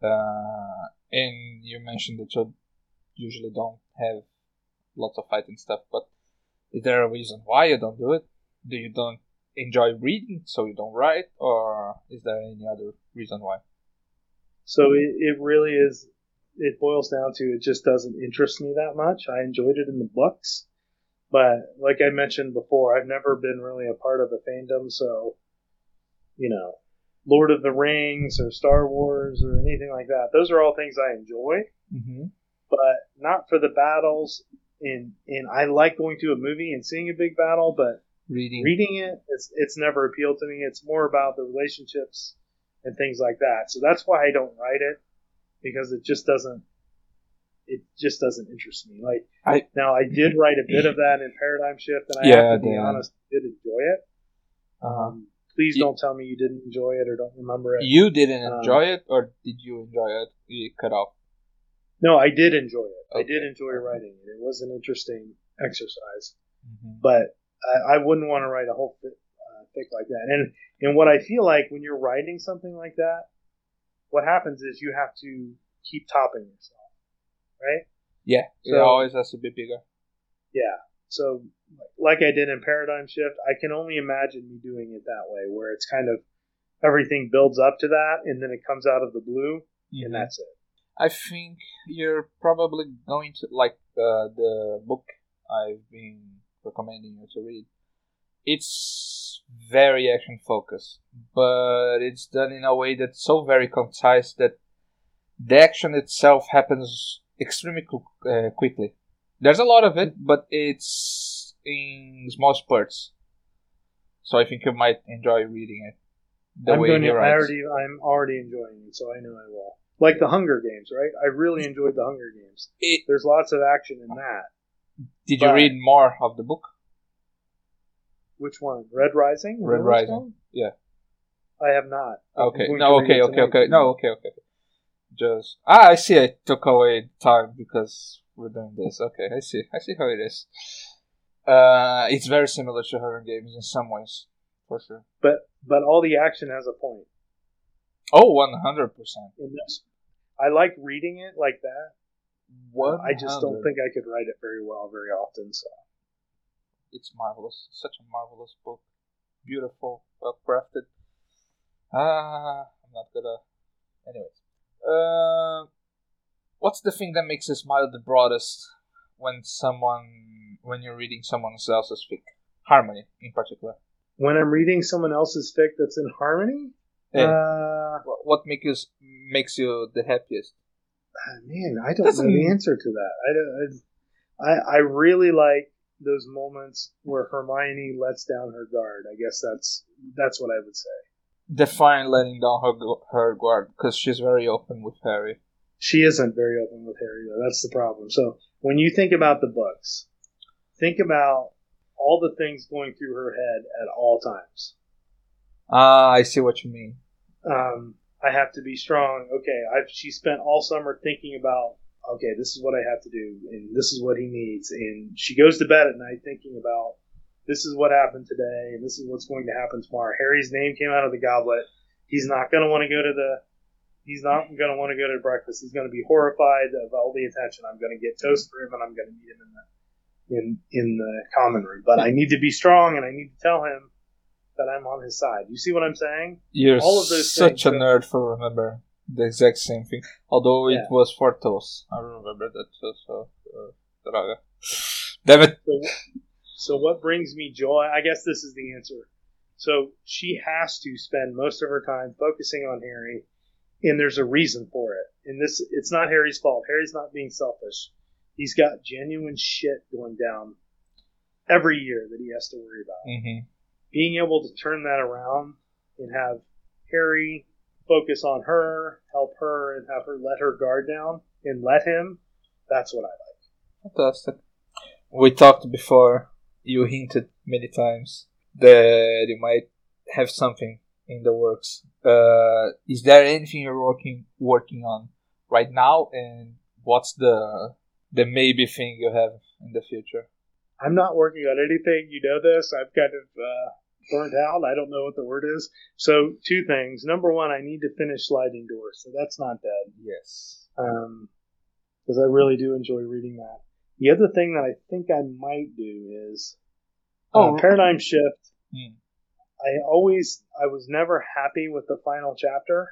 uh, and you mentioned that you usually don't have lots of fighting stuff. But is there a reason why you don't do it? Do you don't enjoy reading, so you don't write, or is there any other reason why? So it, it really is. It boils down to it just doesn't interest me that much. I enjoyed it in the books, but like I mentioned before, I've never been really a part of a fandom. So, you know, Lord of the Rings or Star Wars or anything like that. Those are all things I enjoy, Mm-hmm. but not for the battles and and I like going to a movie and seeing a big battle, but Reading. reading it, it's it's never appealed to me. It's more about the relationships and things like that. So that's why I don't write it because it just doesn't it just doesn't interest me. Like I- now, I did write a bit of that in Paradigm Shift, and I Yeah, have to be honest, I did enjoy it. Uh-huh. Um, please You- don't tell me you didn't enjoy it or don't remember it. You didn't Um, enjoy it, or did you enjoy it? You cut off. no, I did enjoy it. I did enjoy writing it. It was an interesting exercise. Mhm. but I, I wouldn't want to write a whole uh, fic like that. And and what I feel like when you're writing something like that, what happens is you have to keep topping yourself, right? Yeah, it always has to be bigger. Yeah. So like I did in Paradigm Shift, I can only imagine me doing it that way, where it's kind of everything builds up to that, and then it comes out of the blue, Mhm. and that's it. I think you're probably going to like uh, the book I've been recommending you to read. It's very action focused, but it's done in a way that's so very concise that the action itself happens extremely uh, quickly. There's a lot of it, but it's in small spurts. So I think you might enjoy reading it. The I'm way going to, I already, I'm already enjoying it, so I know I will. Like the Hunger Games, right? I really enjoyed the Hunger Games. It- There's lots of action in that. Did you read more of the book? Which one? Red Rising? Red that what it's Rising, yeah. I have not. Okay. No. Okay. Okay. Okay. No. Okay. Okay. Just ah, I see. I took away time because we're doing this. Okay. I see. I see how it is. Uh, it's very similar to Hunger Games in some ways, for sure. But but all the action has a point Oh, one hundred percent. I like reading it like that. What I just don't think I could write it very well very often. So it's marvelous. Such a marvelous book. Beautiful, well crafted. Ah, I'm not gonna. Anyways, uh, what's the thing that makes a smile the broadest when someone when you're reading someone else's fic? Harmony, in particular. when I'm reading someone else's fic that's in harmony, Yeah. uh, What- makes you makes you the happiest? ah, man, I don't Doesn't- know the answer to that. I, don't- I I really like those moments where Hermione lets down her guard. I guess that's that's what I would say. Define letting down her her guard because she's very open with Harry. She isn't very open with Harry, though. That's the problem. So when you think about the books, think about all the things going through her head at all times. Ah, I see what you mean. Um, I have to be strong. Okay, I've she spent all summer thinking about. Okay, this is what I have to do, and this is what he needs. And she goes to bed at night thinking about this is what happened today, and this is what's going to happen tomorrow. Harry's name came out of the goblet. He's not going to want to go to the. He's not going to want to go to breakfast. He's going to be horrified of all the attention. I'm going to get toast for him, and I'm going to meet him in the in in the common room. But I need to be strong, and I need to tell him that I'm on his side. You see what I'm saying? You're All of those such a nerd for remember the exact same thing. Although it Yeah. was for toast. I remember that. So, so uh, Draga. Damn it. So, so what brings me joy? I guess this is the answer. So she has to spend most of her time focusing on Harry, and there's a reason for it. And this, it's not Harry's fault. Harry's not being selfish. He's got genuine shit going down every year that he has to worry about. hmm Being able to turn that around and have Harry focus on her, help her, and have her let her guard down and let him. That's what I like. Fantastic. We talked before. You hinted many times that you might have something in the works. Uh, is there anything you're working working on right now? And what's the the maybe thing you have in the future? I'm not working on anything. You know this. I've kind of uh, burnt out. I don't know what the word is. So, two things. Number one, I need to finish Sliding Doors. So, that's not dead. Yes. Um, Because I really do enjoy reading that. The other thing that I think I might do is uh, Oh. Paradigm Shift. Hmm. I always, I was never happy with the final chapter.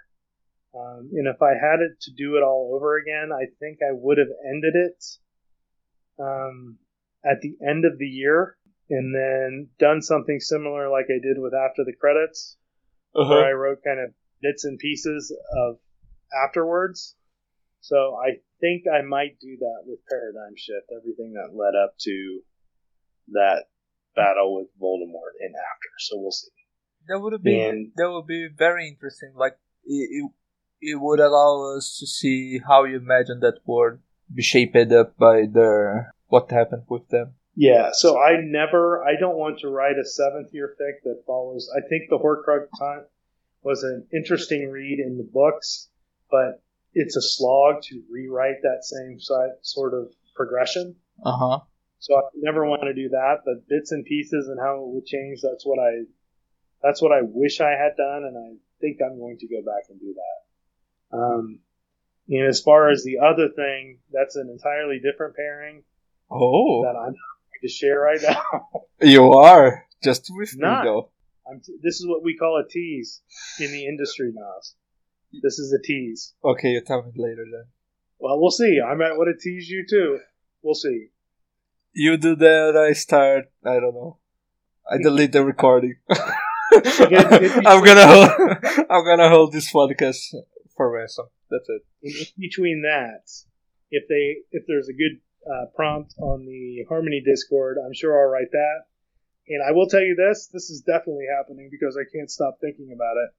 Um, and if I had it to do it all over again, I think I would have ended it um, at the end of the year and then done something similar like I did with After the Credits, Uh-huh. where I wrote kind of bits and pieces of afterwards. So I think I might do that with Paradigm Shift, everything that led up to that battle with Voldemort and after. So we'll see. That would be And- that would be very interesting. Like it, it, it would allow us to see how you imagine that world be shaped up by their what happened with them. Yeah, so I never, I don't want to write a seventh year fic that follows. I think the Horcrux hunt was an interesting read in the books, but it's a slog to rewrite that same sort of progression. Uh huh. So I never want to do that, but bits and pieces and how it would change, that's what I, that's what I wish I had done, and I think I'm going to go back and do that. Um, and as far as the other thing, that's an entirely different pairing Oh, that I'm not going to share right now. you are just with Not. me though. I'm t- this is what we call a tease in the industry, Nas. This is a tease. Okay, you tell me later then. Well, we'll see. I might want to tease you too. We'll see. You do that, I start. I don't know. I delete the recording. I'm gonna hold. I'm gonna hold this podcast for ransom. That's it. In between that, if they if there's a good uh, prompt on the Harmony Discord, I'm sure I'll write that. And I will tell you this: this is definitely happening because I can't stop thinking about it.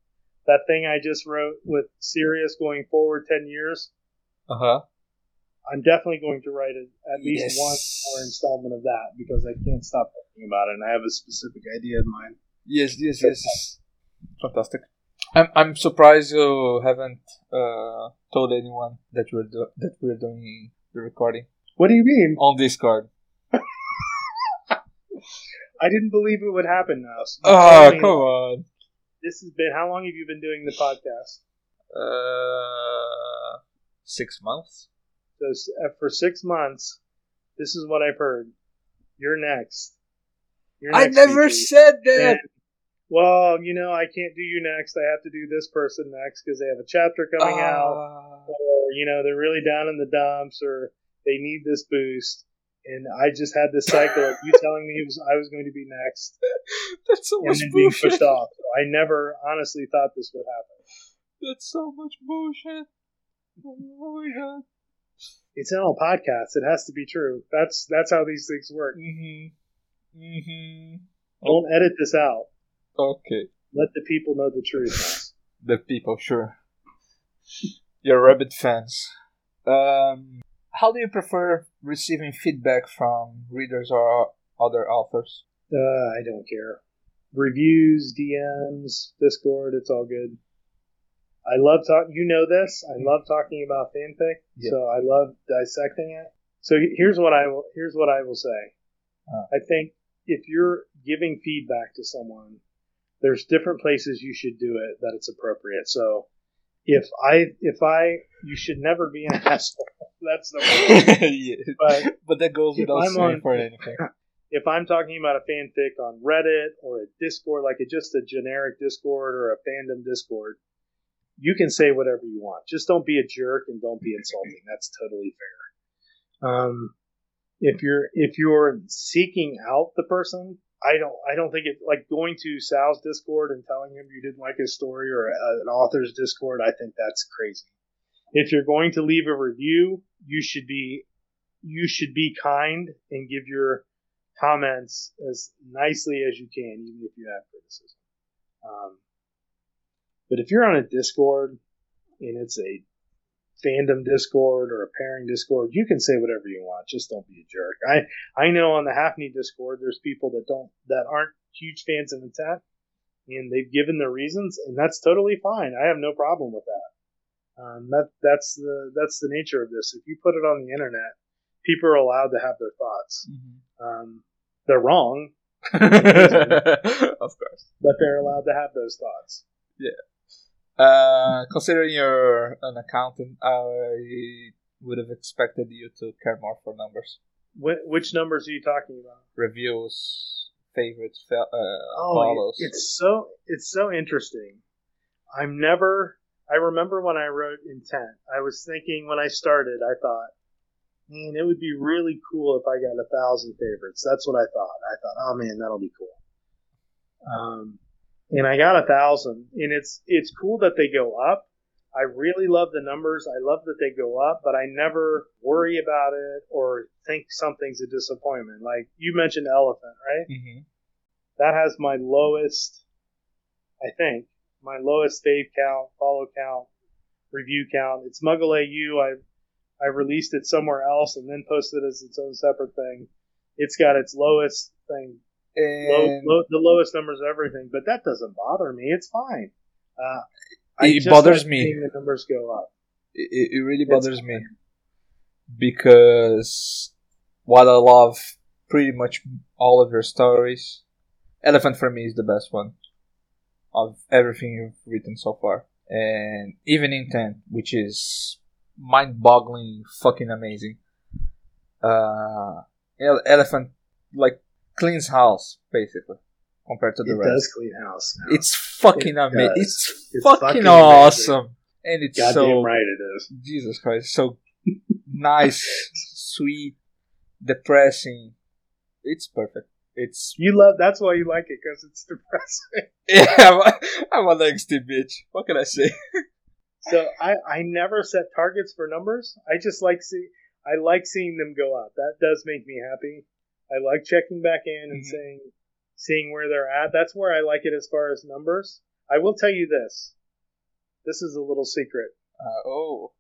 That thing I just wrote with Sirius going forward ten years. Uh huh. I'm definitely going to write it, at least Yes. one more installment of that because I can't stop thinking about it, and I have a specific idea in mind. Yes, yes, yes, yes. Fantastic. I'm I'm surprised you haven't uh, told anyone that we're do- that we're doing the recording What do you mean? on Discord. I didn't believe it would happen now. So Oh, come on. This has been how long have you been doing the podcast? Uh, six months. So uh, for six months, this is what I've heard. You're next. You're next I next, never CP. said that. And, well, you know, I can't do you next. I have to do this person next because they have a chapter coming out. Ah. or you know they're really down in the dumps or they need this boost and i just had this cycle of you telling me was, i was going to be next That's so and then being bullshit. pushed off so i never honestly thought this would happen That's so much bullshit. Oh my god. it's in all podcasts it has to be true that's that's how these things work Mhm. Mhm. don't edit this out Okay. let the people know the truth The people, sure. You're rabbit fans. Um, how do you prefer receiving feedback from readers or other authors? uh, i don't care reviews dms discord it's all good i love talking you know this i love talking about fanfic Yeah. so i love dissecting it so here's what i will here's what i will say Uh. i think if you're giving feedback to someone there's different places you should do it that it's appropriate so if i if i you should never be an asshole that's the yeah. but But that goes without I'm saying on- for anything. if I'm talking about a fanfic on Reddit or a Discord, like a, just a generic Discord or a fandom Discord, you can say whatever you want. Just don't be a jerk and don't be insulting. That's totally fair. Um, if you're if you're seeking out the person, I don't I don't think it like going to Sal's Discord and telling him you didn't like his story or a, an author's Discord. I think that's crazy. If you're going to leave a review, you should be you should be kind and give your comments as nicely as you can, even if you have criticism. Um, but if you're on a Discord and it's a fandom Discord or a pairing Discord, you can say whatever you want. Just don't be a jerk. I I know on the Haphne Discord, there's people that don't that aren't huge fans of intent, and they've given their reasons, and that's totally fine. I have no problem with that. Um, that that's the that's the nature of this. If you put it on the internet, people are allowed to have their thoughts. Um, they're wrong, of course. but they're allowed to have those thoughts. Uh, considering you're an accountant, I would have expected you to care more for numbers, Wh- which numbers are you talking about? reviews, favorites, fe- uh, Oh, follows. it's so it's so interesting. I'm never. I remember when I wrote intent. I was thinking when I started. I thought, man, it would be really cool if I got a thousand favorites. That's what I thought. I thought, oh man, that'll be cool. Um, and I got a thousand, and it's it's cool that they go up. I really love the numbers. I love that they go up, but I never worry about it or think something's a disappointment. Like you mentioned elephant, right? Mm-hmm. That has my lowest, I think, my lowest fave count, follow count, review count. It's Muggle AU. I I released it somewhere else and then posted it as its own separate thing. It's got its lowest thing, And low, the lowest numbers of everything, but that doesn't bother me. It's fine. Uh, I It bothers me. seeing the numbers go up. it, it really bothers me because while I love pretty much all of your stories, Elephant for me is the best one of everything you've written so far, and even Intent, which is mind-boggling, fucking amazing. Uh, Ele- Elephant like cleans house basically compared to the It rest. does clean house. Now. It's fucking It amazing. It's, It's fucking, fucking awesome, and it's Goddamn so right it is. Jesus Christ, so nice, sweet, depressing. It's perfect. It's You love. That's why you like it because it's depressing. yeah, I'm a, I'm a legacy bitch. What can I say? So I, I never set targets for numbers. I just like see I like seeing them go up. That does make me happy. I like checking back in and Mhm. saying seeing where they're at. That's where I like it as far as numbers. I will tell you this. This is a little secret. Uh, oh,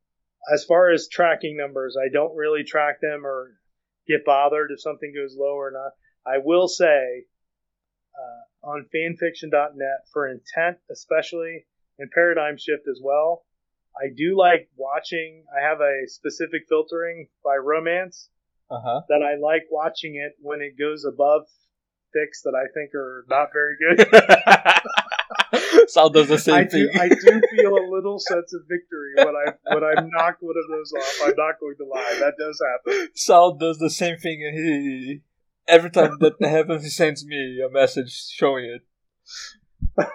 As far as tracking numbers, I don't really track them or get bothered if something goes low or not. I will say uh, on fanfiction.net for intent, especially and paradigm shift as well. I do like watching. I have a specific filtering by romance uh huh. that I like watching it when it goes above fics that I think are not very good. Sal does the same I thing. do, I do feel a little sense of victory when I when I knock one of those off. I'm not going to lie, that does happen. Sal does the same thing, and he every time that happens, he sends me a message showing it.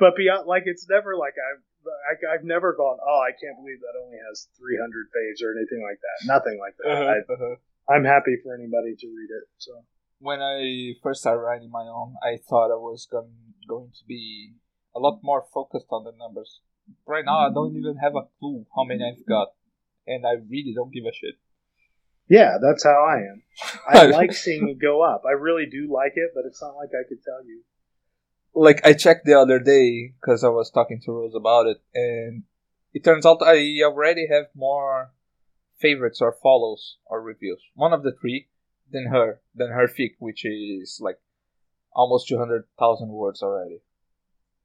But beyond, like, it's never like I've I, I've never gone. Oh, I can't believe that only has 300 pages or anything like that. Nothing like that. I, Uh-huh, uh-huh. I'm happy for anybody to read it. So when I first started writing my own, I thought I was going going to be a lot more focused on the numbers. Right now, I don't even have a clue how many I've got, and I really don't give a shit. yeah, that's how I am. I like seeing it go up. I really do like it, but it's not like I could tell you. Like I checked the other day because I was talking to Rose about it, and it turns out I already have more favorites or follows or reviews. One of the three than her than her fic, which is like almost two hundred thousand words already.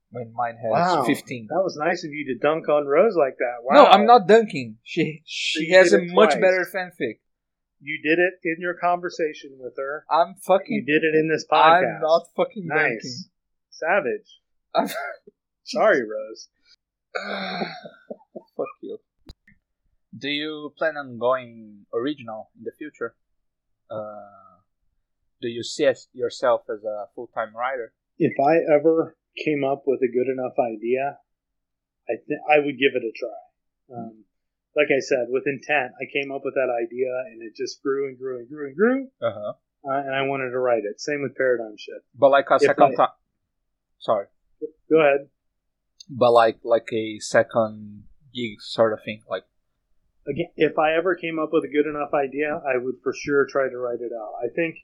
When mine has Wow. fifteen. That was nice of you to dunk on Rose like that. Wow. No, I'm not dunking. She she you has a much twice. better fanfic. You did it in your conversation with her. I'm fucking. You did it in this podcast. I'm not fucking nice. Savage. Sorry, Rose. Fuck you. Do you plan on going original in the future? Uh, do you see yourself as a full time writer? If I ever came up with a good enough idea, I th- I would give it a try. Um, like I said, with intent, I came up with that idea and it just grew and grew and grew and grew, Uh huh. uh, and I wanted to write it. Same with Paradigm Shift. But like a If second I- time. Sorry. Go ahead. But like like a second gig sort of thing. Like Again, if I ever came up with a good enough idea, I would for sure try to write it out. I think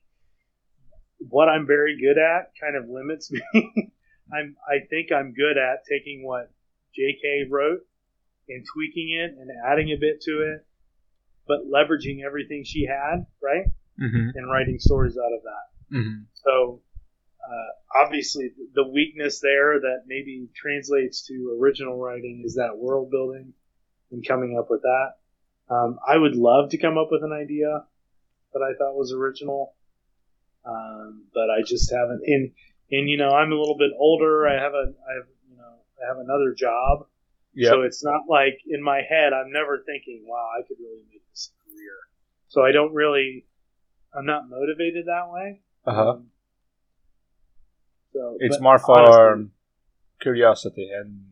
what I'm very good at kind of limits me. I'm I think I'm good at taking what J.K. wrote and tweaking it and adding a bit to it, but leveraging everything she had, right, mm-hmm. and writing stories out of that. Mm-hmm. So uh, obviously, the weakness there that maybe translates to original writing is that world building and coming up with that. Um, I would love to come up with an idea that I thought was original, um, but I just haven't. And and you know, I'm a little bit older. I have a I have you know I have another job, Yeah. so it's not like in my head I'm never thinking, wow, I could really make this a career. So I don't really. I'm not motivated that way. uh huh. Um, so It's more for honestly, curiosity and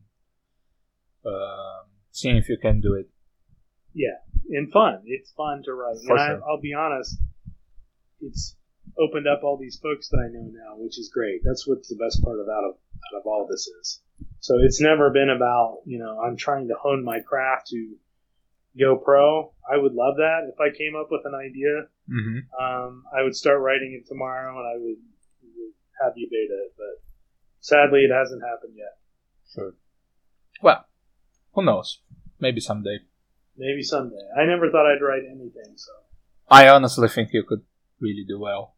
um seeing if you can do it. yeah, and fun. It's fun to write. For and I, sure. I'll be honest, it's opened up all these folks that I know now, which is great. That's what's the best part about it. out of all this is. So it's never been about, you know, I'm trying to hone my craft to go pro. I would love that if I came up with an idea. Mm-hmm. Um, I would start writing it tomorrow and I would have you beta it, but sadly it hasn't happened yet. Sure. Well, who knows? Maybe someday. Maybe someday. I never thought I'd write anything, so. I honestly think you could really do well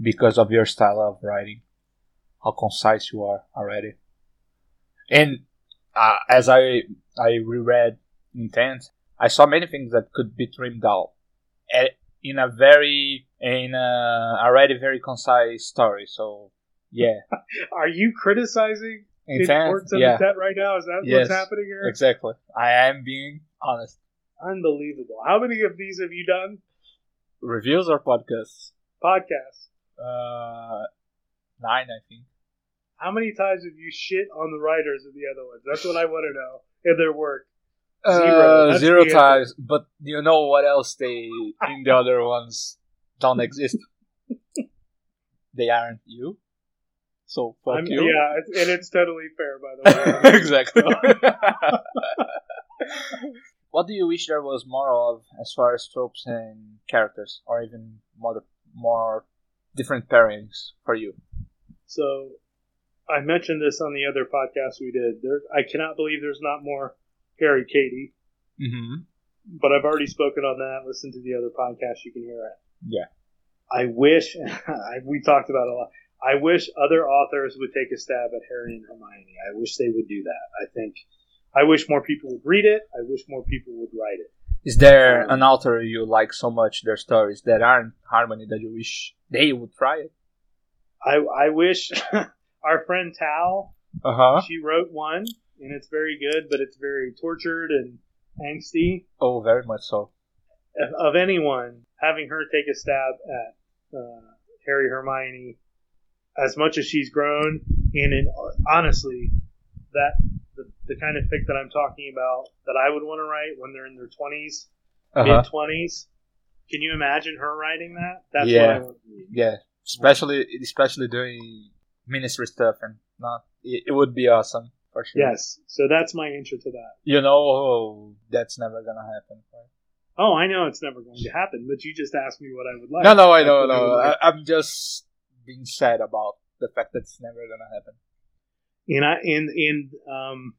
because of your style of writing, how concise you are already. And uh, as I I reread Intent, I saw many things that could be trimmed out eh, in a very in a already very concise story. So yeah, Are you criticizing Intent, Importance of yeah, Intent right now? Is that Yes. what's happening here? exactly. I am being honest. Unbelievable. How many of these have you done? Reviews or podcasts? Podcasts. Uh, nine, I think. How many times have you shit on the writers of the other ones? That's what I want to know in their work. Zero. Uh, zero the times. But you know what else they in the other ones don't exist? they aren't you. So fuck I'm- you. Yeah, it's- and it's totally fair, by the way. exactly. what do you wish there was more of as far as tropes and characters, or even more more different pairings for you? so, I mentioned this on the other podcast we did. There, I cannot believe there's not more Harry Katie, Mm-hmm. but I've already spoken on that. Listen to the other podcast; you can hear it. Yeah. I wish I, we talked about it a lot. I wish other authors would take a stab at Harry and Hermione. I wish they would do that. I think I wish more people would read it. I wish more people would write it. Is there Um, an author you like so much their stories that aren't Harmony that you wish they would try it? I I wish our friend Tal Uh huh. she wrote one and it's very good, but it's very tortured and angsty. Oh, very much so. Of, of anyone having her take a stab at uh, Harry Hermione, as much as she's grown, and in, honestly, that the, the kind of fic that I'm talking about that I would want to write when they're in their 20s, Uh huh. mid 20s. Can you imagine her writing that? That's what Yeah. Yeah, especially especially doing ministry stuff and not. It, it would be awesome for sure. Yes. So that's my answer to that. You know that's never gonna happen. Right? Oh, I know it's never going to happen, but you just asked me what I would like. No, no, I know, no. like. I, I'm just being sad about the fact that it's never gonna happen. And I and and um,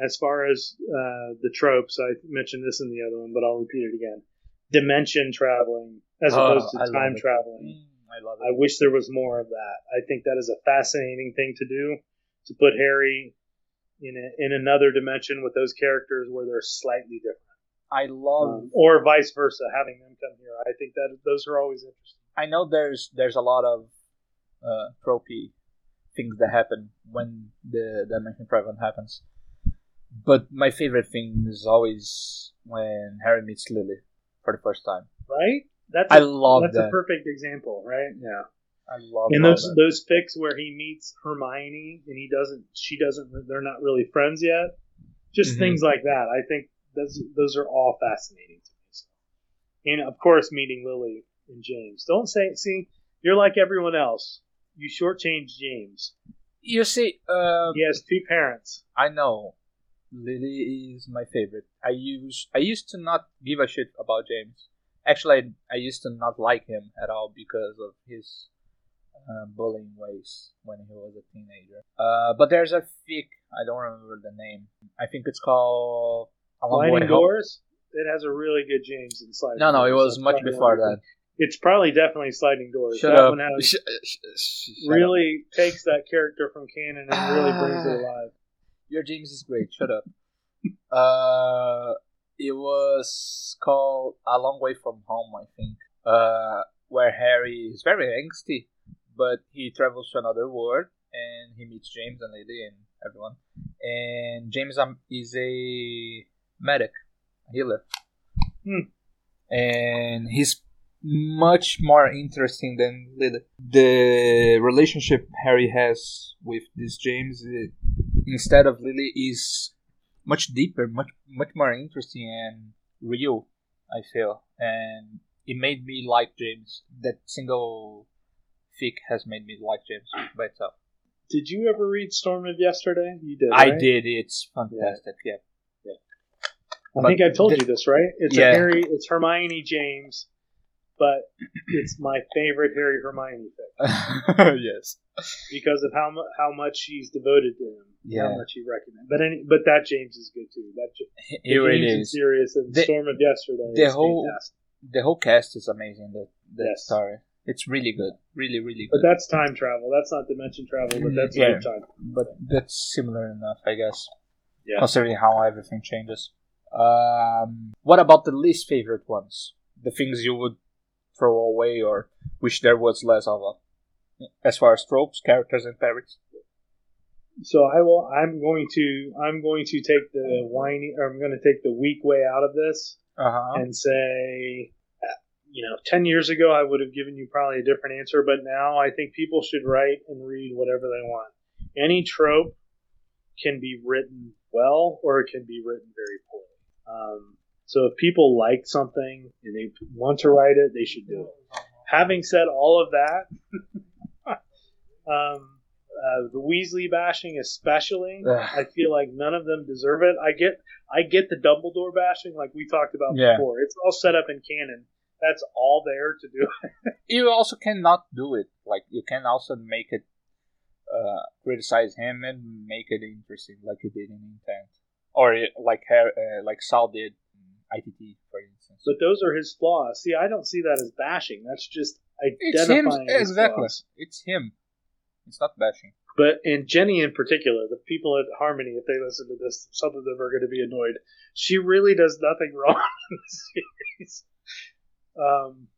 as far as uh, the tropes, I mentioned this in the other one, but I'll repeat it again. Dimension traveling as Oh, opposed to I time traveling. Mm, I love it. I wish there was more of that. I think that is a fascinating thing to do to put Harry in a, in another dimension with those characters where they're slightly different, I love. um, or vice versa, having them come here. I think that those are always interesting. I know there's there's a lot of uh, tropey things that happen when the dimension travel happens, but my favorite thing is always when Harry meets Lily for the first time. Right? That's I a, love that's that. a perfect example, right? Yeah. I love, and those that. those fics where he meets Hermione and he doesn't, she doesn't, they're not really friends yet. Just Mhm. things like that. I think those those are all fascinating to me. And of course, meeting Lily and James. Don't say, see, you're like everyone else. You shortchange James. You see, uh, He has two parents. I know Lily is my favorite. I use I used to not give a shit about James. Actually, I, I used to not like him at all because of his uh, bullying ways when he was a teenager. Uh, but there's a fic I don't remember the name. I think it's called A Long Sliding Home. Doors. It has a really good James in Sliding No, no, it was much before that. It's probably definitely Sliding Doors. Shut that up. one has Sh- sh- sh- shut up. really takes that character from canon and really brings it Ah. alive. Your James is great. Shut up. uh, it was called A Long Way from Home, I think. Uh, where Harry is very angsty, but he travels to another world and he meets James and Lily and everyone. And James um, is a medic, a healer, Hmm. and he's much more interesting than Lily. The relationship Harry has with this James, uh, instead of Lily, is much deeper, much much more interesting and real. I feel, and it made me like James. That single fic has made me like James by itself. Did you ever read Storm of Yesterday? You did. I right? did. It's fantastic. Yeah. I But think I told the- you this, right? It's Yeah. a Harry. It's Hermione James, but it's my favorite Harry Hermione thing yes. because of how mu- how much she's devoted to him. Yeah. How much he recommends. But any, but that James is good too. That It really James and is. Sirius and The- Storm of Yesterday. the is whole- fantastic. The whole cast is amazing. That that Yes. story. It's really good. Really, really But that's time travel. That's not dimension travel. But that's Yeah. time. But that's similar enough, I guess. Yeah. Considering how everything changes. Um, what about the least favorite ones? The things you would throw away or wish there was less of. A, as far as tropes, characters, and parents. So I will. I'm going to. I'm going to take the whiny. Or I'm going to take the weak way out of this. Uh huh. and say, you know, 10 years ago, I would have given you probably a different answer, but now I think people should write and read whatever they want. Any trope can be written well or it can be written very poorly. Um, so if people like something and they want to write it, they should do it. Having said all of that, um, uh, the Weasley bashing, especially. I feel like none of them deserve it. I get, I get the Dumbledore bashing, like we talked about Yeah. before. It's all set up in canon. That's all there to do. You also cannot do it. Like you can also make it uh, criticize him and make it interesting, like you did in Intent, or like uh, like Sal did ITT, for instance. But those are his flaws. See, I don't see that as bashing. That's just identifying. it's him exactly. flaws. It's him. It's not bashing. But and Ginny in particular, the people at Harmony, if they listen to this, some of them are going to be annoyed. She really does nothing wrong in the series. Um,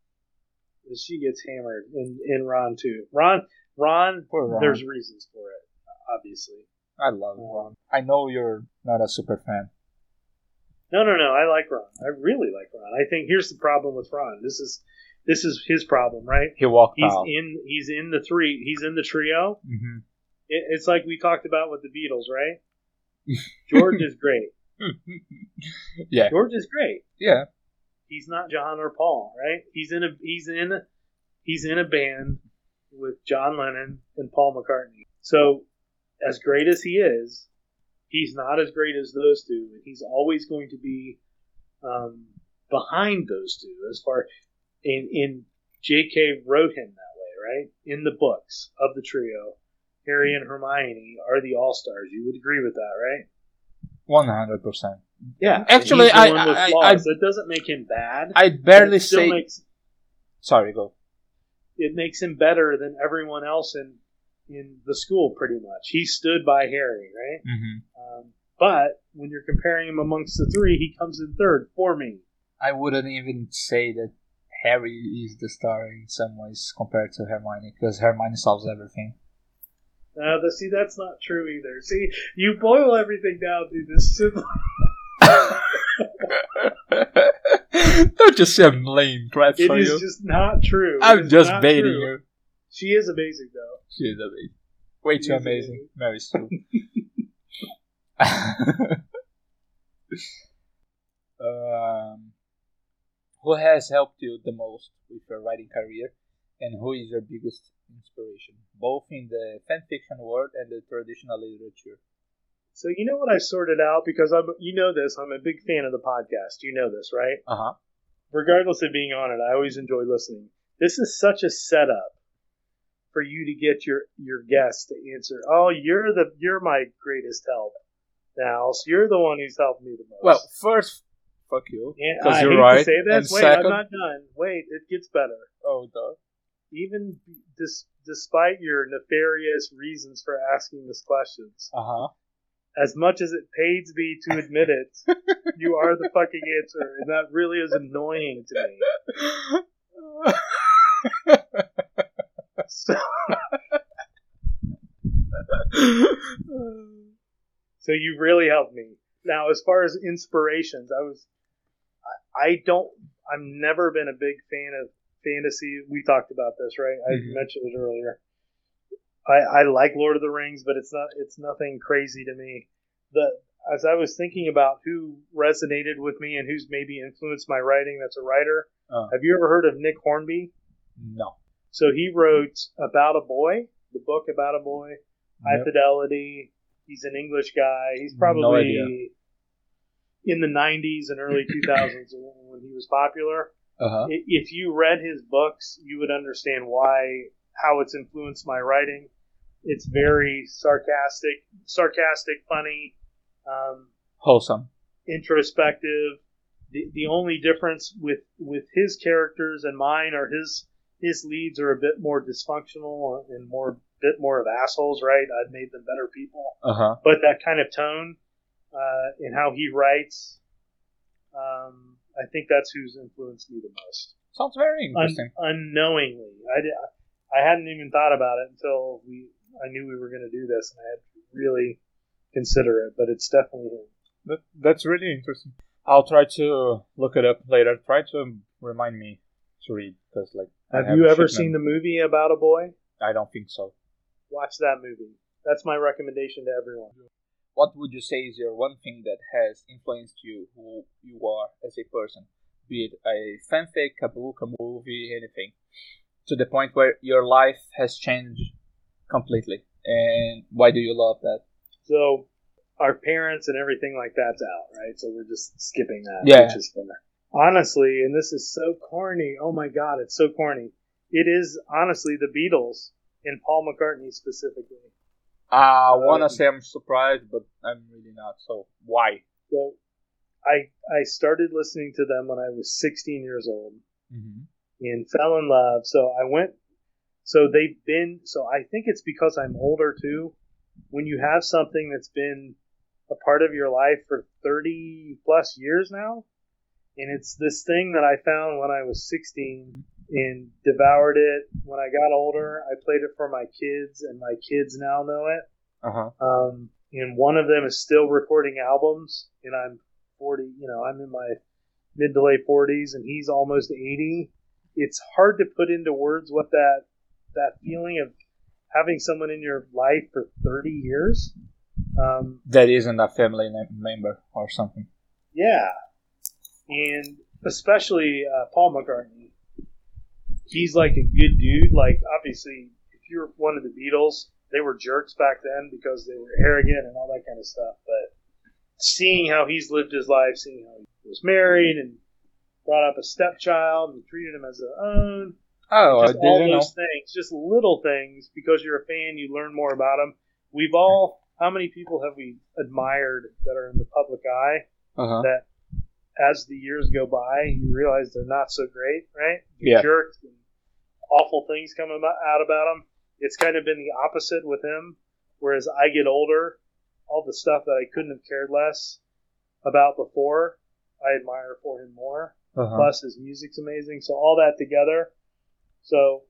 she gets hammered in in Ron too. Ron, Ron, Ron. there's reasons for it, obviously. I love Ron. I know you're not a super fan. No, no, no. I like Ron. I really like Ron. I think here's the problem with Ron. This is this is his problem, right? He walked He's in he's in the three. He's in the trio. hmm It, it's like we talked about with the Beatles, right? George is great. yeah, George is great. yeah. He's not John or Paul, right? He's in a he's in a, he's in a band with John Lennon and Paul McCartney. So as great as he is, he's not as great as those two, and he's always going to be um, behind those two. As far in in J.K. wrote him that way, right? In the books of the trio, Harry and Hermione are the all stars. You would agree with that, right? One hundred percent. Yeah. Actually, I- I- I- that doesn't make him bad. I barely say. makes Sorry, go. it makes him better than everyone else in in the school. Pretty much, he stood by Harry, right? hmm Um, but when you're comparing him amongst the three, he comes in third for me. I wouldn't even say that Harry is the star in some ways compared to Hermione, because Hermione solves everything. Uh, the, see, that's not true either. See, you boil everything down to this simple. Don't just say I'm traps It is you. just not true. I'm just baiting true. you. She is amazing, though. She is amazing. Way She too is amazing. Mary Sue. um, who has helped you the most with your writing career, and who is your biggest inspiration, both in the fan fiction world and the traditional literature? So you know what I sorted out because I'm. You know this. I'm a big fan of the podcast. You know this, right? Uh huh. regardless of being on it, I always enjoy listening. This is such a setup for you to get your your guests to answer. Oh, you're the you're my greatest help. Now, so you're the one who's helped me the most. Well, first, fuck you, because you're hate right. to say this. and Wait, second, I'm not done. Wait, it gets better. oh, duh. Even dis, despite your nefarious reasons for asking these questions, Uh huh. as much as it pains me to admit it, you are the fucking answer, and that really is annoying to me. So, So you really helped me. Now, as far as inspirations, I was, I, I don't, I've never been a big fan of fantasy. We talked about this, right? I Mhm. mentioned it earlier. I, I like Lord of the Rings, but it's not, it's nothing crazy to me. The, as I was thinking about who resonated with me and who's maybe influenced my writing, that's a writer. Oh. Have you ever heard of Nick Hornby? no. So he wrote About a Boy, the book About a Boy, High Yep. Fidelity. He's an English guy. He's probably idea. in the 90s and early 2000s when he was popular. Uh huh. If you read his books, you would understand why, how it's influenced my writing. It's very sarcastic, sarcastic, funny, um, Wholesome. introspective. The, the only difference with, with his characters and mine are his his leads are a bit more dysfunctional and more bit more of assholes, right? I've made them better people, Uh huh. but that kind of tone uh, in how he writes, um, I think that's who's influenced me the most. Sounds very Un- interesting. unknowingly, I, di- I hadn't even thought about it until we I knew we were going to do this, and I had to really consider it. But it's definitely him. That, that's really interesting. I'll try to look it up later. Try to remind me to read because, like, Have you ever seen the movie about a boy? I don't think so. Watch that movie. That's my recommendation to everyone. What would you say is your one thing that has influenced you, who you are as a person? Be it a fanfic, a book, a movie, anything, to the point where your life has changed completely. And why do you love that? So our parents and everything like that's out, right? So we're just skipping that, Yeah. which is fun. Honestly, and this is so corny. Oh my god, it's so corny. It is honestly the Beatles and Paul McCartney specifically. I Uh, wanna say I'm surprised, but I'm really not. So why? So I I started listening to them when I was 16 years old Mm-hmm. and fell in love. So I went. So they've been. So I think it's because I'm older too. When you have something that's been a part of your life for 30 plus years now, and it's this thing that I found when I was 16 and devoured it. When I got older, I played it for my kids, and my kids now know it. Uh huh. Um, and one of them is still recording albums, and I'm 40. You know, I'm in my mid to late 40s, and he's almost 80. It's hard to put into words what that that feeling of having someone in your life for 30 years. Um, That isn't a family member or something. yeah, and especially uh, Paul McCartney. He's like a good dude. Like obviously, if you're one of the Beatles, they were jerks back then because they were arrogant and all that kind of stuff. But seeing how he's lived his life, seeing how he was married and brought up a stepchild and treated him as their own, Oh, I just all didn't know. those things, just little things. Because you're a fan, you learn more about them. We've all. How many people have we admired that are in the public eye? Uh huh. that as the years go by, you realize they're not so great, right? Yeah. And awful things come about, out about them. It's kind of been the opposite with him. Whereas I get older, all the stuff that I couldn't have cared less about before, I admire for him more. Uh-huh. Plus, his music's amazing. So all that together, so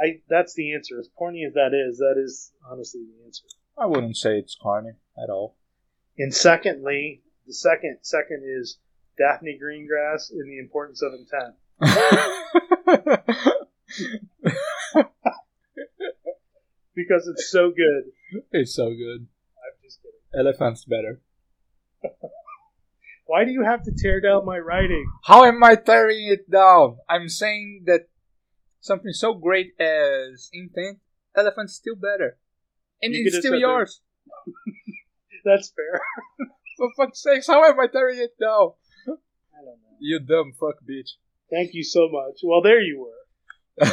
I that's the answer. As corny as that is, that is honestly the answer. I wouldn't say it's corny at all. And secondly, the second second is Daphne Greengrass in the importance of intent. Because it's so good. it's so good. I'm just kidding. Elephant's better. Why do you have to tear down my writing? How am I tearing it down? I'm saying that something so great as intent, elephant's still better. And You it's still yours. That's fair. For fuck's sakes, how am I tearing it down? I don't know. You dumb fuck bitch. Thank you so much. Well, there you were.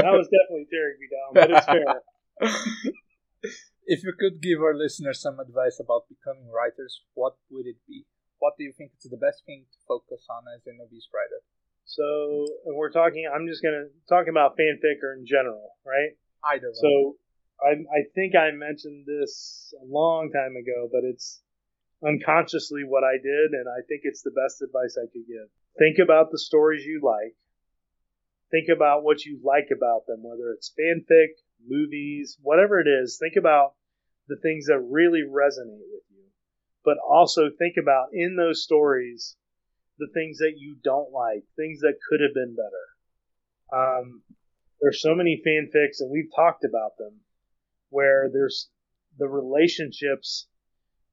That was definitely tearing me down, but it's fair. if you could give our listeners some advice about becoming writers, what would it be? What do you think is the best thing to focus on as a novice writer? So and we're talking. I'm just gonna talk about fanfic or in general, right? Either. So I, I think I mentioned this a long time ago, but it's unconsciously what I did, and I think it's the best advice I could give. Think about the stories you like. Think about what you like about them, whether it's fanfic, movies, whatever it is. Think about the things that really resonate with you. But also think about in those stories the things that you don't like, things that could have been better. Um, there's so many fanfics, and we've talked about them, where there's the relationships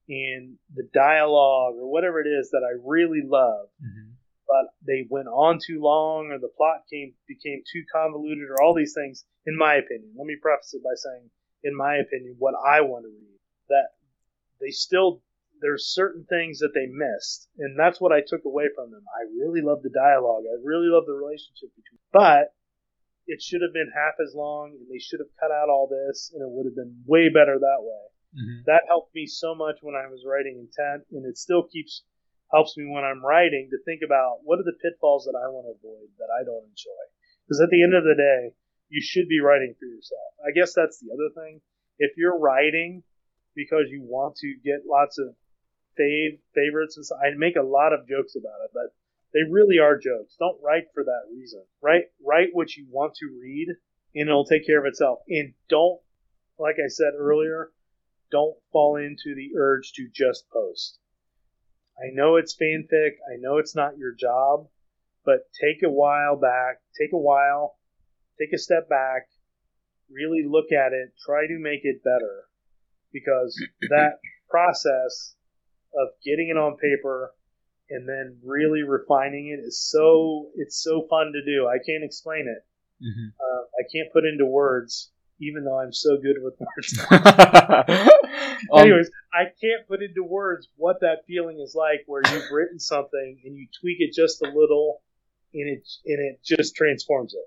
and the dialogue or whatever it is that I really love, Mhm. but they went on too long or the plot came became too convoluted or all these things, in my opinion. Let me preface it by saying, in my opinion, what I want to read. That they still there's certain things that they missed, and that's what I took away from them. I really love the dialogue. I really love the relationship between, but it should have been half as long, and they should have cut out all this, and it would have been way better that way. Mm-hmm. That helped me so much when I was writing intent, and it still keeps helps me when I'm writing to think about what are the pitfalls that I want to avoid that I don't enjoy. Because at the end of the day, you should be writing for yourself. I guess that's the other thing. If you're writing because you want to get lots of fave favorites and stuff, I make a lot of jokes about it, but they really are jokes. Don't write for that reason. Write write what you want to read, and it'll take care of itself. And don't, like I said earlier, don't fall into the urge to just post. I know it's fanfic. I know it's not your job, but take a while back. Take a while. Take a step back. Really look at it. Try to make it better, because that process of getting it on paper and then really refining it is so it's so fun to do. I can't explain it. Mm-hmm. Uh, I can't put into words, even though I'm so good with words. Um, Anyways, I can't put into words what that feeling is like, where you've written something and you tweak it just a little, and it and it just transforms it.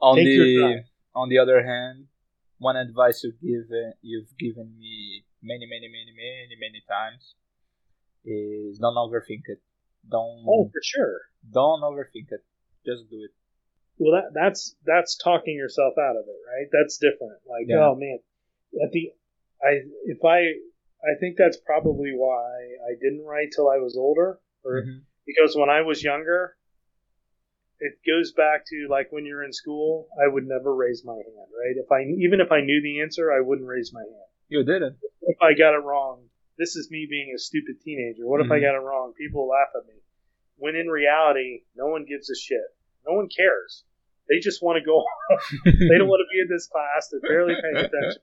on take the on the other hand, one advice you've given you've given me many many many many many times is don't overthink it. Don't Oh, for sure. don't overthink it. Just do it. Well, that that's that's talking yourself out of it, right? That's different. Like, Yeah. oh man, at the I if I I think that's probably why I didn't write till I was older, or Mhm. because when I was younger, it goes back to like when you're in school, I would never raise my hand, right? If I even if I knew the answer, I wouldn't raise my hand. You didn't. If I got it wrong, this is me being a stupid teenager. What if I Mhm. got it wrong? People laugh at me. When in reality, no one gives a shit. No one cares. They just want to go they don't want to be in this class. They're barely paying attention.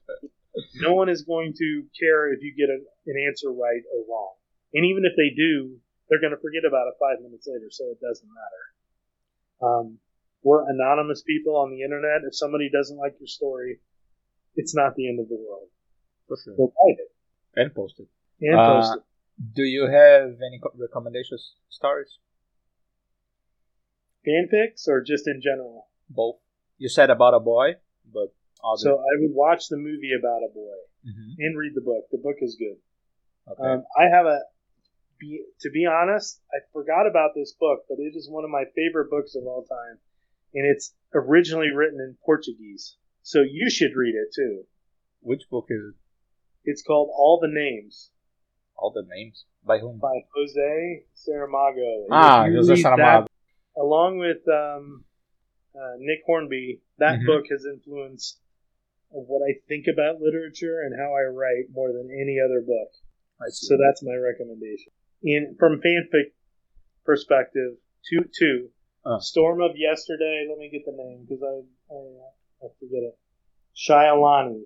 No one is going to care if you get an, an answer right or wrong. And even if they do, they're going to forget about it five minutes later, so it doesn't matter. Um, we're anonymous people on the internet. If somebody doesn't like your story, it's not the end of the world. For sure. Go write it And post it. and Uh, post it. Do you have any recommendations stories? Fanfics or just in general? Both. You said about a boy, but. So I would watch the movie about a boy Mhm. and read the book. The book is good. Okay. Um, I have a. Be, to be honest, I forgot about this book, but it is one of my favorite books of all time, and it's originally written in Portuguese. So you should read it too. Which book is it? It's called All the Names All the names by whom? by Jose Saramago. And Ah, Jose Saramago. that, along with um, uh, Nick Hornby, that Mhm. book has influenced what I think about literature and how I write more than any other book. So that's my recommendation. In from fanfic perspective, two two. Uh. Storm of Yesterday. Let me get the name because I, I I forget it. ShayaLonnie.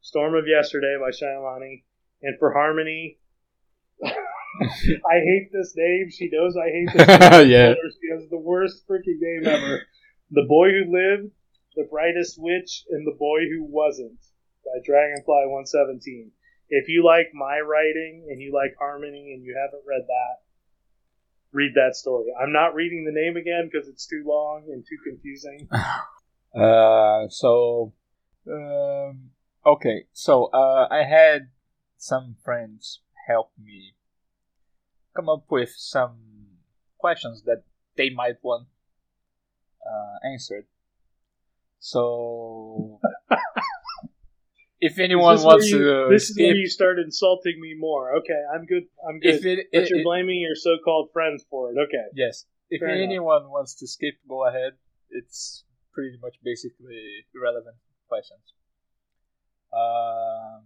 Storm of Yesterday by ShayaLonnie. And for Harmony, I hate this name. She knows I hate this name. Yeah. She has the worst freaking name ever. The Boy Who Lived, The Brightest Witch, and The Boy Who Wasn't by Dragonfly 117. If you like my writing and you like Harmony and you haven't read that, read that story. I'm not reading the name again because it's too long and too confusing. Uh, so, um, okay. So, uh, I had some friends help me come up with some questions that they might want uh, answered. So, if anyone Is this where wants you- to this is where you start insulting me more. Okay, I'm good. I'm good. if it, but it- you're it- blaming your so-called friends for it. Okay. yes, if Fair enough. anyone wants to skip, go ahead. It's pretty much basically irrelevant questions. Um,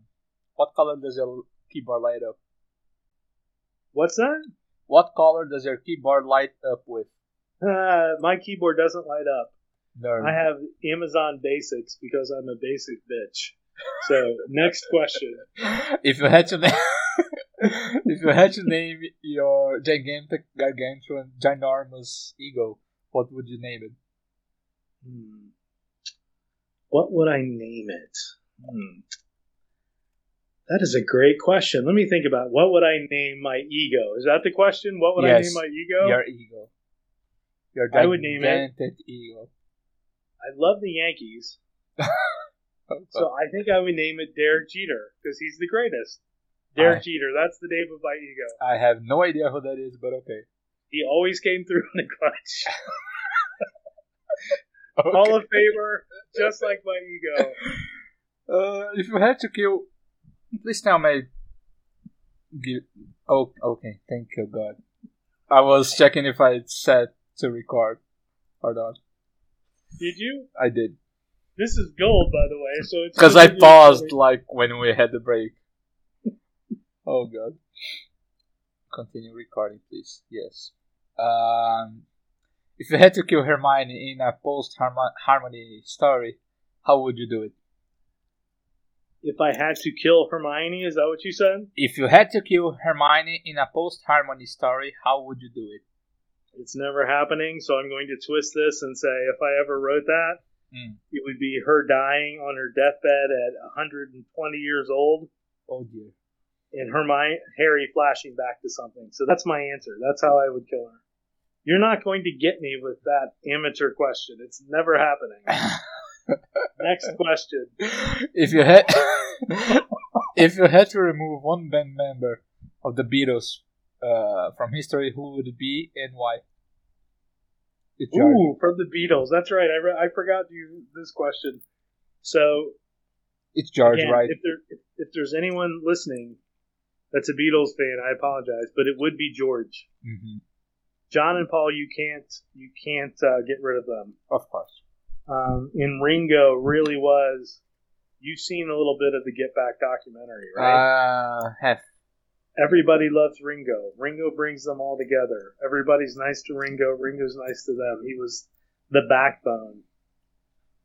what color does your keyboard light up? What's that? What color does your keyboard light up with? Uh, my keyboard doesn't light up. Nerd. I have Amazon Basics because I'm a basic bitch. So next question. if you had to name, if you had to name your gigantic, gargantuan, ginormous ego, what would you name it? Hmm. What would I name it? Hmm. That is a great question. Let me think about what would I name my ego. Is that the question? What would I name my ego? Your ego. Your I would name it- ego. I love the Yankees, so I think I would name it Derek Jeter because he's the greatest. Derek I- Jeter. That's the name of my ego. I have no idea who that is, but okay. He always came through in the clutch. Hall of Famer, just like my ego. Uh, if you had to kill, please tell me. Give, oh, okay. Thank you, God. I was checking if I set to record or not. Did you? I did This is gold, by the way. So it's because I paused like when we had the break. oh God. Continue recording, please. Yes. Um, if you had to kill Hermione in a post harmony story, how would you do it? If I had to kill Hermione, is that what you said? If you had to kill Hermione in a post harmony story, how would you do it? It's never happening, so I'm going to twist this and say if I ever wrote that, Mm. it would be her dying on her deathbed at 120 years old Oh dear. and Hermione Harry flashing back to something. So that's my answer. That's how I would kill her. You're not going to get me with that amateur question. It's never happening. Next question. if you had if you had to remove one band member of the Beatles uh, from history, who would it be and why? Ooh, from the Beatles. That's right. I, re- I forgot you this question. So It's George, again, right? if there if, if there's anyone listening that's a Beatles fan, I apologize, but it would be George. hmm John and Paul, you can't you can't uh, get rid of them. Of course. Um, and Ringo really was. You've seen a little bit of the Get Back documentary, right? Uh, have Everybody loves Ringo. Ringo brings them all together. Everybody's nice to Ringo. Ringo's nice to them. He was the backbone.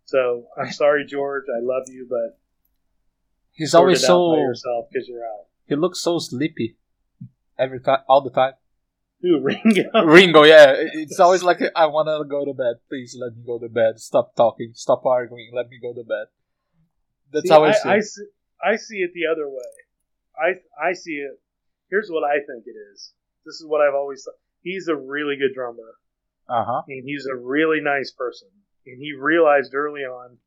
So I'm sorry, George. I love you, but he's always it out by so yourself because you're out. he looks so sleepy every time, all the time. Who Ringo? Ringo, yeah, it's always like I want to go to bed. Please let me go to bed. Stop talking. Stop arguing. Let me go to bed. That's See, how I, I, see. I it. see. I see it the other way. I I see it. Here's what I think it is. This is what I've always thought. He's a really good drummer, Uh huh. and he's a really nice person. And he realized early on,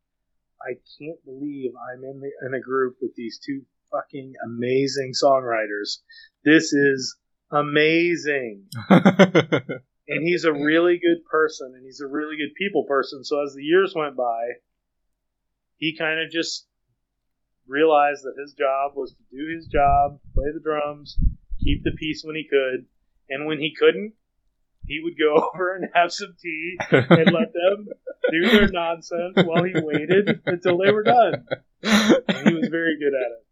I can't believe I'm in the, in a group with these two fucking amazing songwriters. This is amazing. and he's a really good person and he's a really good people person so as the years went by he kind of just realized that his job was to do his job play the drums keep the peace when he could. And when he couldn't he would go over and have some tea and let them do their nonsense while he waited until they were done. And he was very good at it.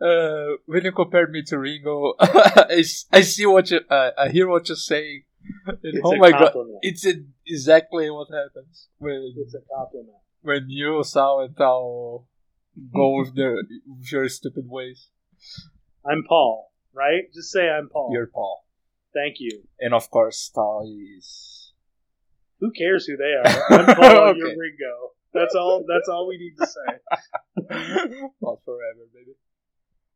Uh, when you compare me to Ringo, I see what you, uh, I hear what you're saying. And oh my god, it's a, exactly what happens when it's a compliment. when you, Sal, and Tao go with their with your stupid ways. i'm paul right just say i'm paul You're Paul, thank you and of course, Tao is. Who cares who they are? I'm Paul, Okay. you're Ringo. That's all. That's all we need to say. Not forever, baby.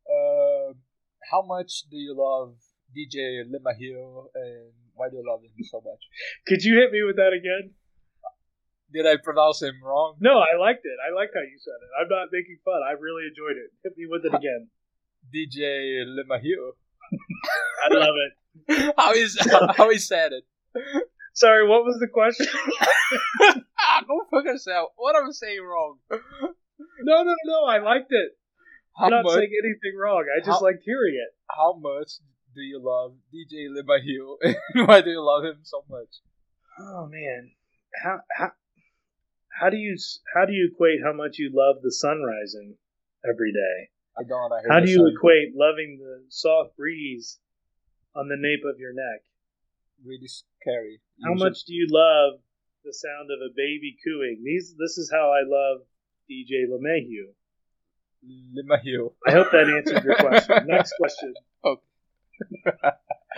Um, how much do you love DJ Lemahio, and why do you love him so much? Could you hit me with that again? Did I pronounce him wrong? No, I liked it. I liked how you said it. I'm not making fun. I really enjoyed it. Hit me with it again. DJ Lemahio. I love it. how is how he said it? Sorry, what was the question? go fuck yourself. What am I saying wrong? no, no, no. I liked it. How I'm not much? saying anything wrong. I just How- liked hearing it. How much do you love DJ Lemahio, and why do you love him so much? Oh man, how how how do you how do you equate how much you love the sun rising every day? I don't. I How do you sun equate loving the soft breeze on the nape of your neck? really scary. How much do you love the sound of a baby cooing? These this is how I love DJ LeMahieu. Lemahio. I hope that answered your question. Next question. Oh.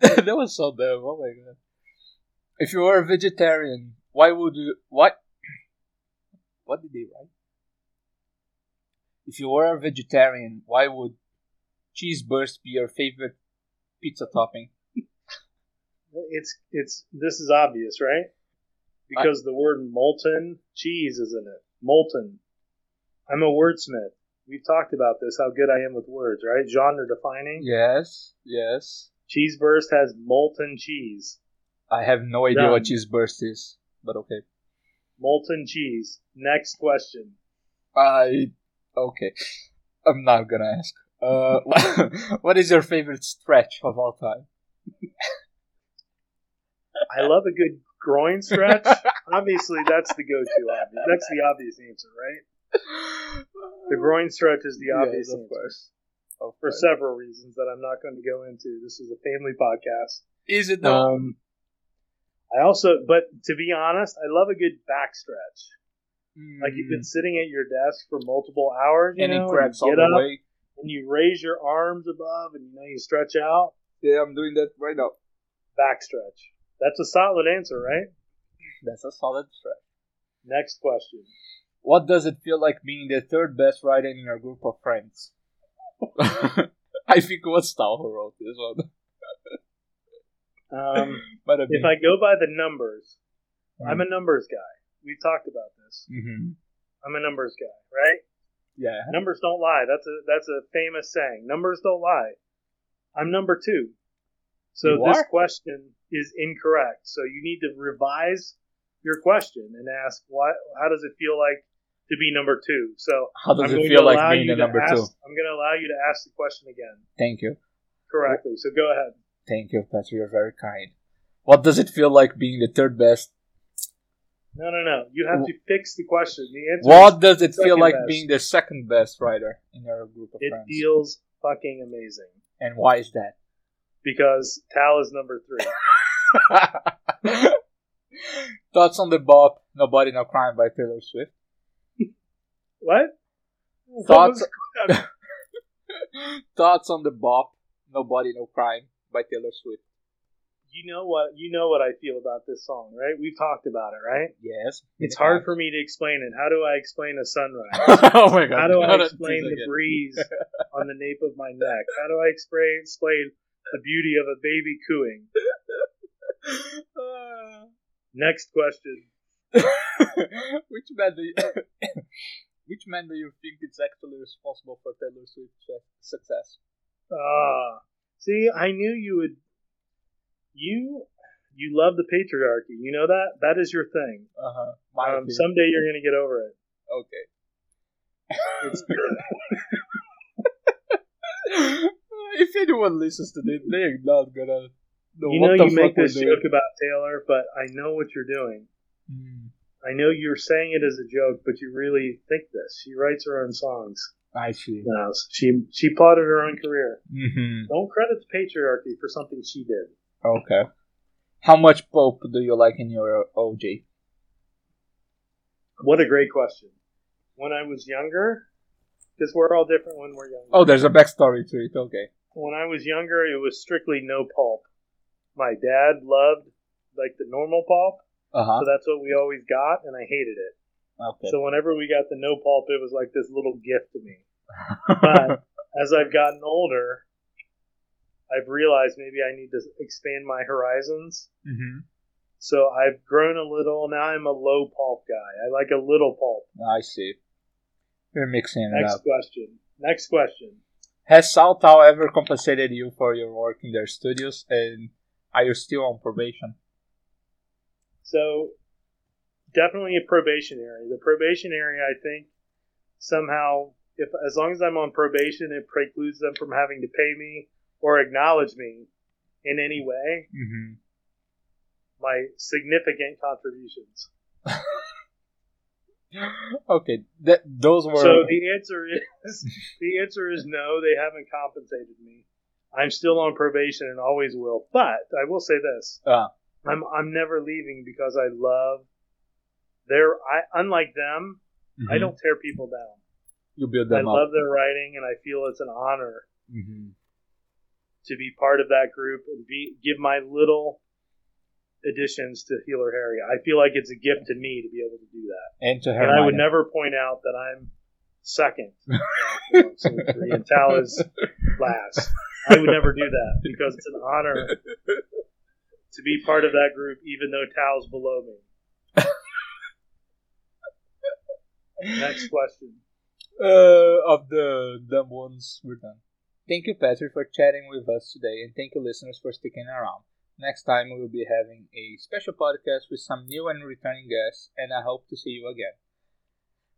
that was so dumb. Oh my god. If you were a vegetarian why would you what what did they write? If you were a vegetarian, why would cheese burst be your favorite pizza topping? It's it's this is obvious, right? Because the word molten cheese is in it. Molten. I'm a wordsmith. We've talked about this, how good I am with words, right? Genre defining. Yes, yes. Cheese burst has molten cheese. I have no idea Done. what cheese burst is, but okay. Molten cheese. Next question. I okay. I'm not gonna ask. Uh, what is your favorite stretch of all time? I love a good groin stretch. Obviously, that's the go-to. Obvious. That's the obvious answer, right? The groin stretch is the obvious Yes, of answer course. Of for course. several reasons that I'm not going to go into. This is a family podcast. Is it though? Um, I also, but to be honest, I love a good back stretch. Like you've been sitting at your desk for multiple hours, you Mm. and know, it cracks and all you the get up way. and you raise your arms above, and you know you stretch out. Yeah, I'm doing that right now. Back stretch. That's a solid answer, right? That's a solid stretch. Next question. What does it feel like being the third best writer in your group of friends? I think it was Stahl who wrote this one. Um, But if I go by the numbers, I'm a numbers guy. We've talked about this. hmm I'm a numbers guy, right? Yeah. Numbers don't lie. That's a that's a famous saying. Numbers don't lie. I'm number two. So You this are? question is incorrect. So you need to revise your question and ask what how does it feel like to be number two? So How does I'm it feel like being the number ask, two? I'm going to allow you to ask the question again Thank you. correctly. So go ahead. Thank you, Patrick. You're very kind. What does it feel like being the third best? No, no, no. You have to fix the question. The answer What does it feel like best. being the second best writer in your group of it friends? feels fucking amazing and why is that? because Tal is number three. Thoughts on the bop "Nobody No Crime" by Taylor Swift. What? Thoughts. Thoughts on the bop "Nobody No Crime" by Taylor Swift. you know what? You know what I feel about this song, right? We've talked about it, right? Yes. It's hard for me to explain it. How do I explain a sunrise? oh my god! How do I Not explain the breeze on the nape of my neck? How do I explain explain the beauty of a baby cooing? Next question. which man do you, which man do you think is actually responsible for Taylor Swift's success? Ah, see, I knew you would. You, you love the patriarchy. You know that. That is your thing. Uh huh. Um, someday you're gonna get over it. okay. It's, if anyone listens to this, they're not gonna know you know, you make this joke about Taylor, but I know what you're doing. Hmm, I know you're saying it as a joke, but you really think this. She writes her own songs. I see. Now, she she plotted her own career. hmm Don't credit the patriarchy for something she did. Okay. How much Pope do you like in your OJ? What a great question. When I was younger, because we're all different when we're younger. Oh, there's a backstory to it. Okay. When I was younger, it was strictly no pulp. My dad loved like the normal pulp, Uh huh. so that's what we always got, and I hated it. Okay. So whenever we got the no pulp, it was like this little gift to me. But as I've gotten older, I've realized maybe I need to expand my horizons. hmm So I've grown a little. Now I'm a low pulp guy. I like a little pulp. I see. You're mixing it Next up. question. Next question. Has Saltao ever compensated you for your work in their studios, and are you still on probation? So definitely a probationary. The probationary, I think, somehow, if as long as I'm on probation, it precludes them from having to pay me or acknowledge me in any way Mm-hmm. my significant contributions. Okay, that those were. So the answer is the answer is no. They haven't compensated me. I'm still on probation and always will. But I will say this: Ah. I'm I'm never leaving because I love their. I unlike them, I Mhm. don't tear people down. You build them. I them love their writing, and I feel it's an honor hmm to be part of that group and be give my little additions to Healer Harry. I feel like it's a gift to me to be able to do that. And to And I would never point out that I'm second. you know, so three, and Tal is last. I would never do that because it's an honor to be part of that group, even though Tal's below me. Next question. uh, of the dumb ones, we're done. Thank you, Patrick, for chatting with us today, and thank you, listeners, for sticking around. Next time, we will be having a special podcast with some new and returning guests, and I hope to see you again.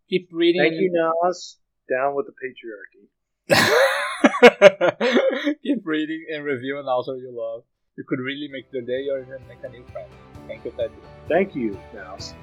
Keep reading. Thank you, Nauze. Down with the patriarchy. Keep reading and reviewing also you love. You could really make their day or even make a new friend. Thank you, Patrick. Thank you, Mouse.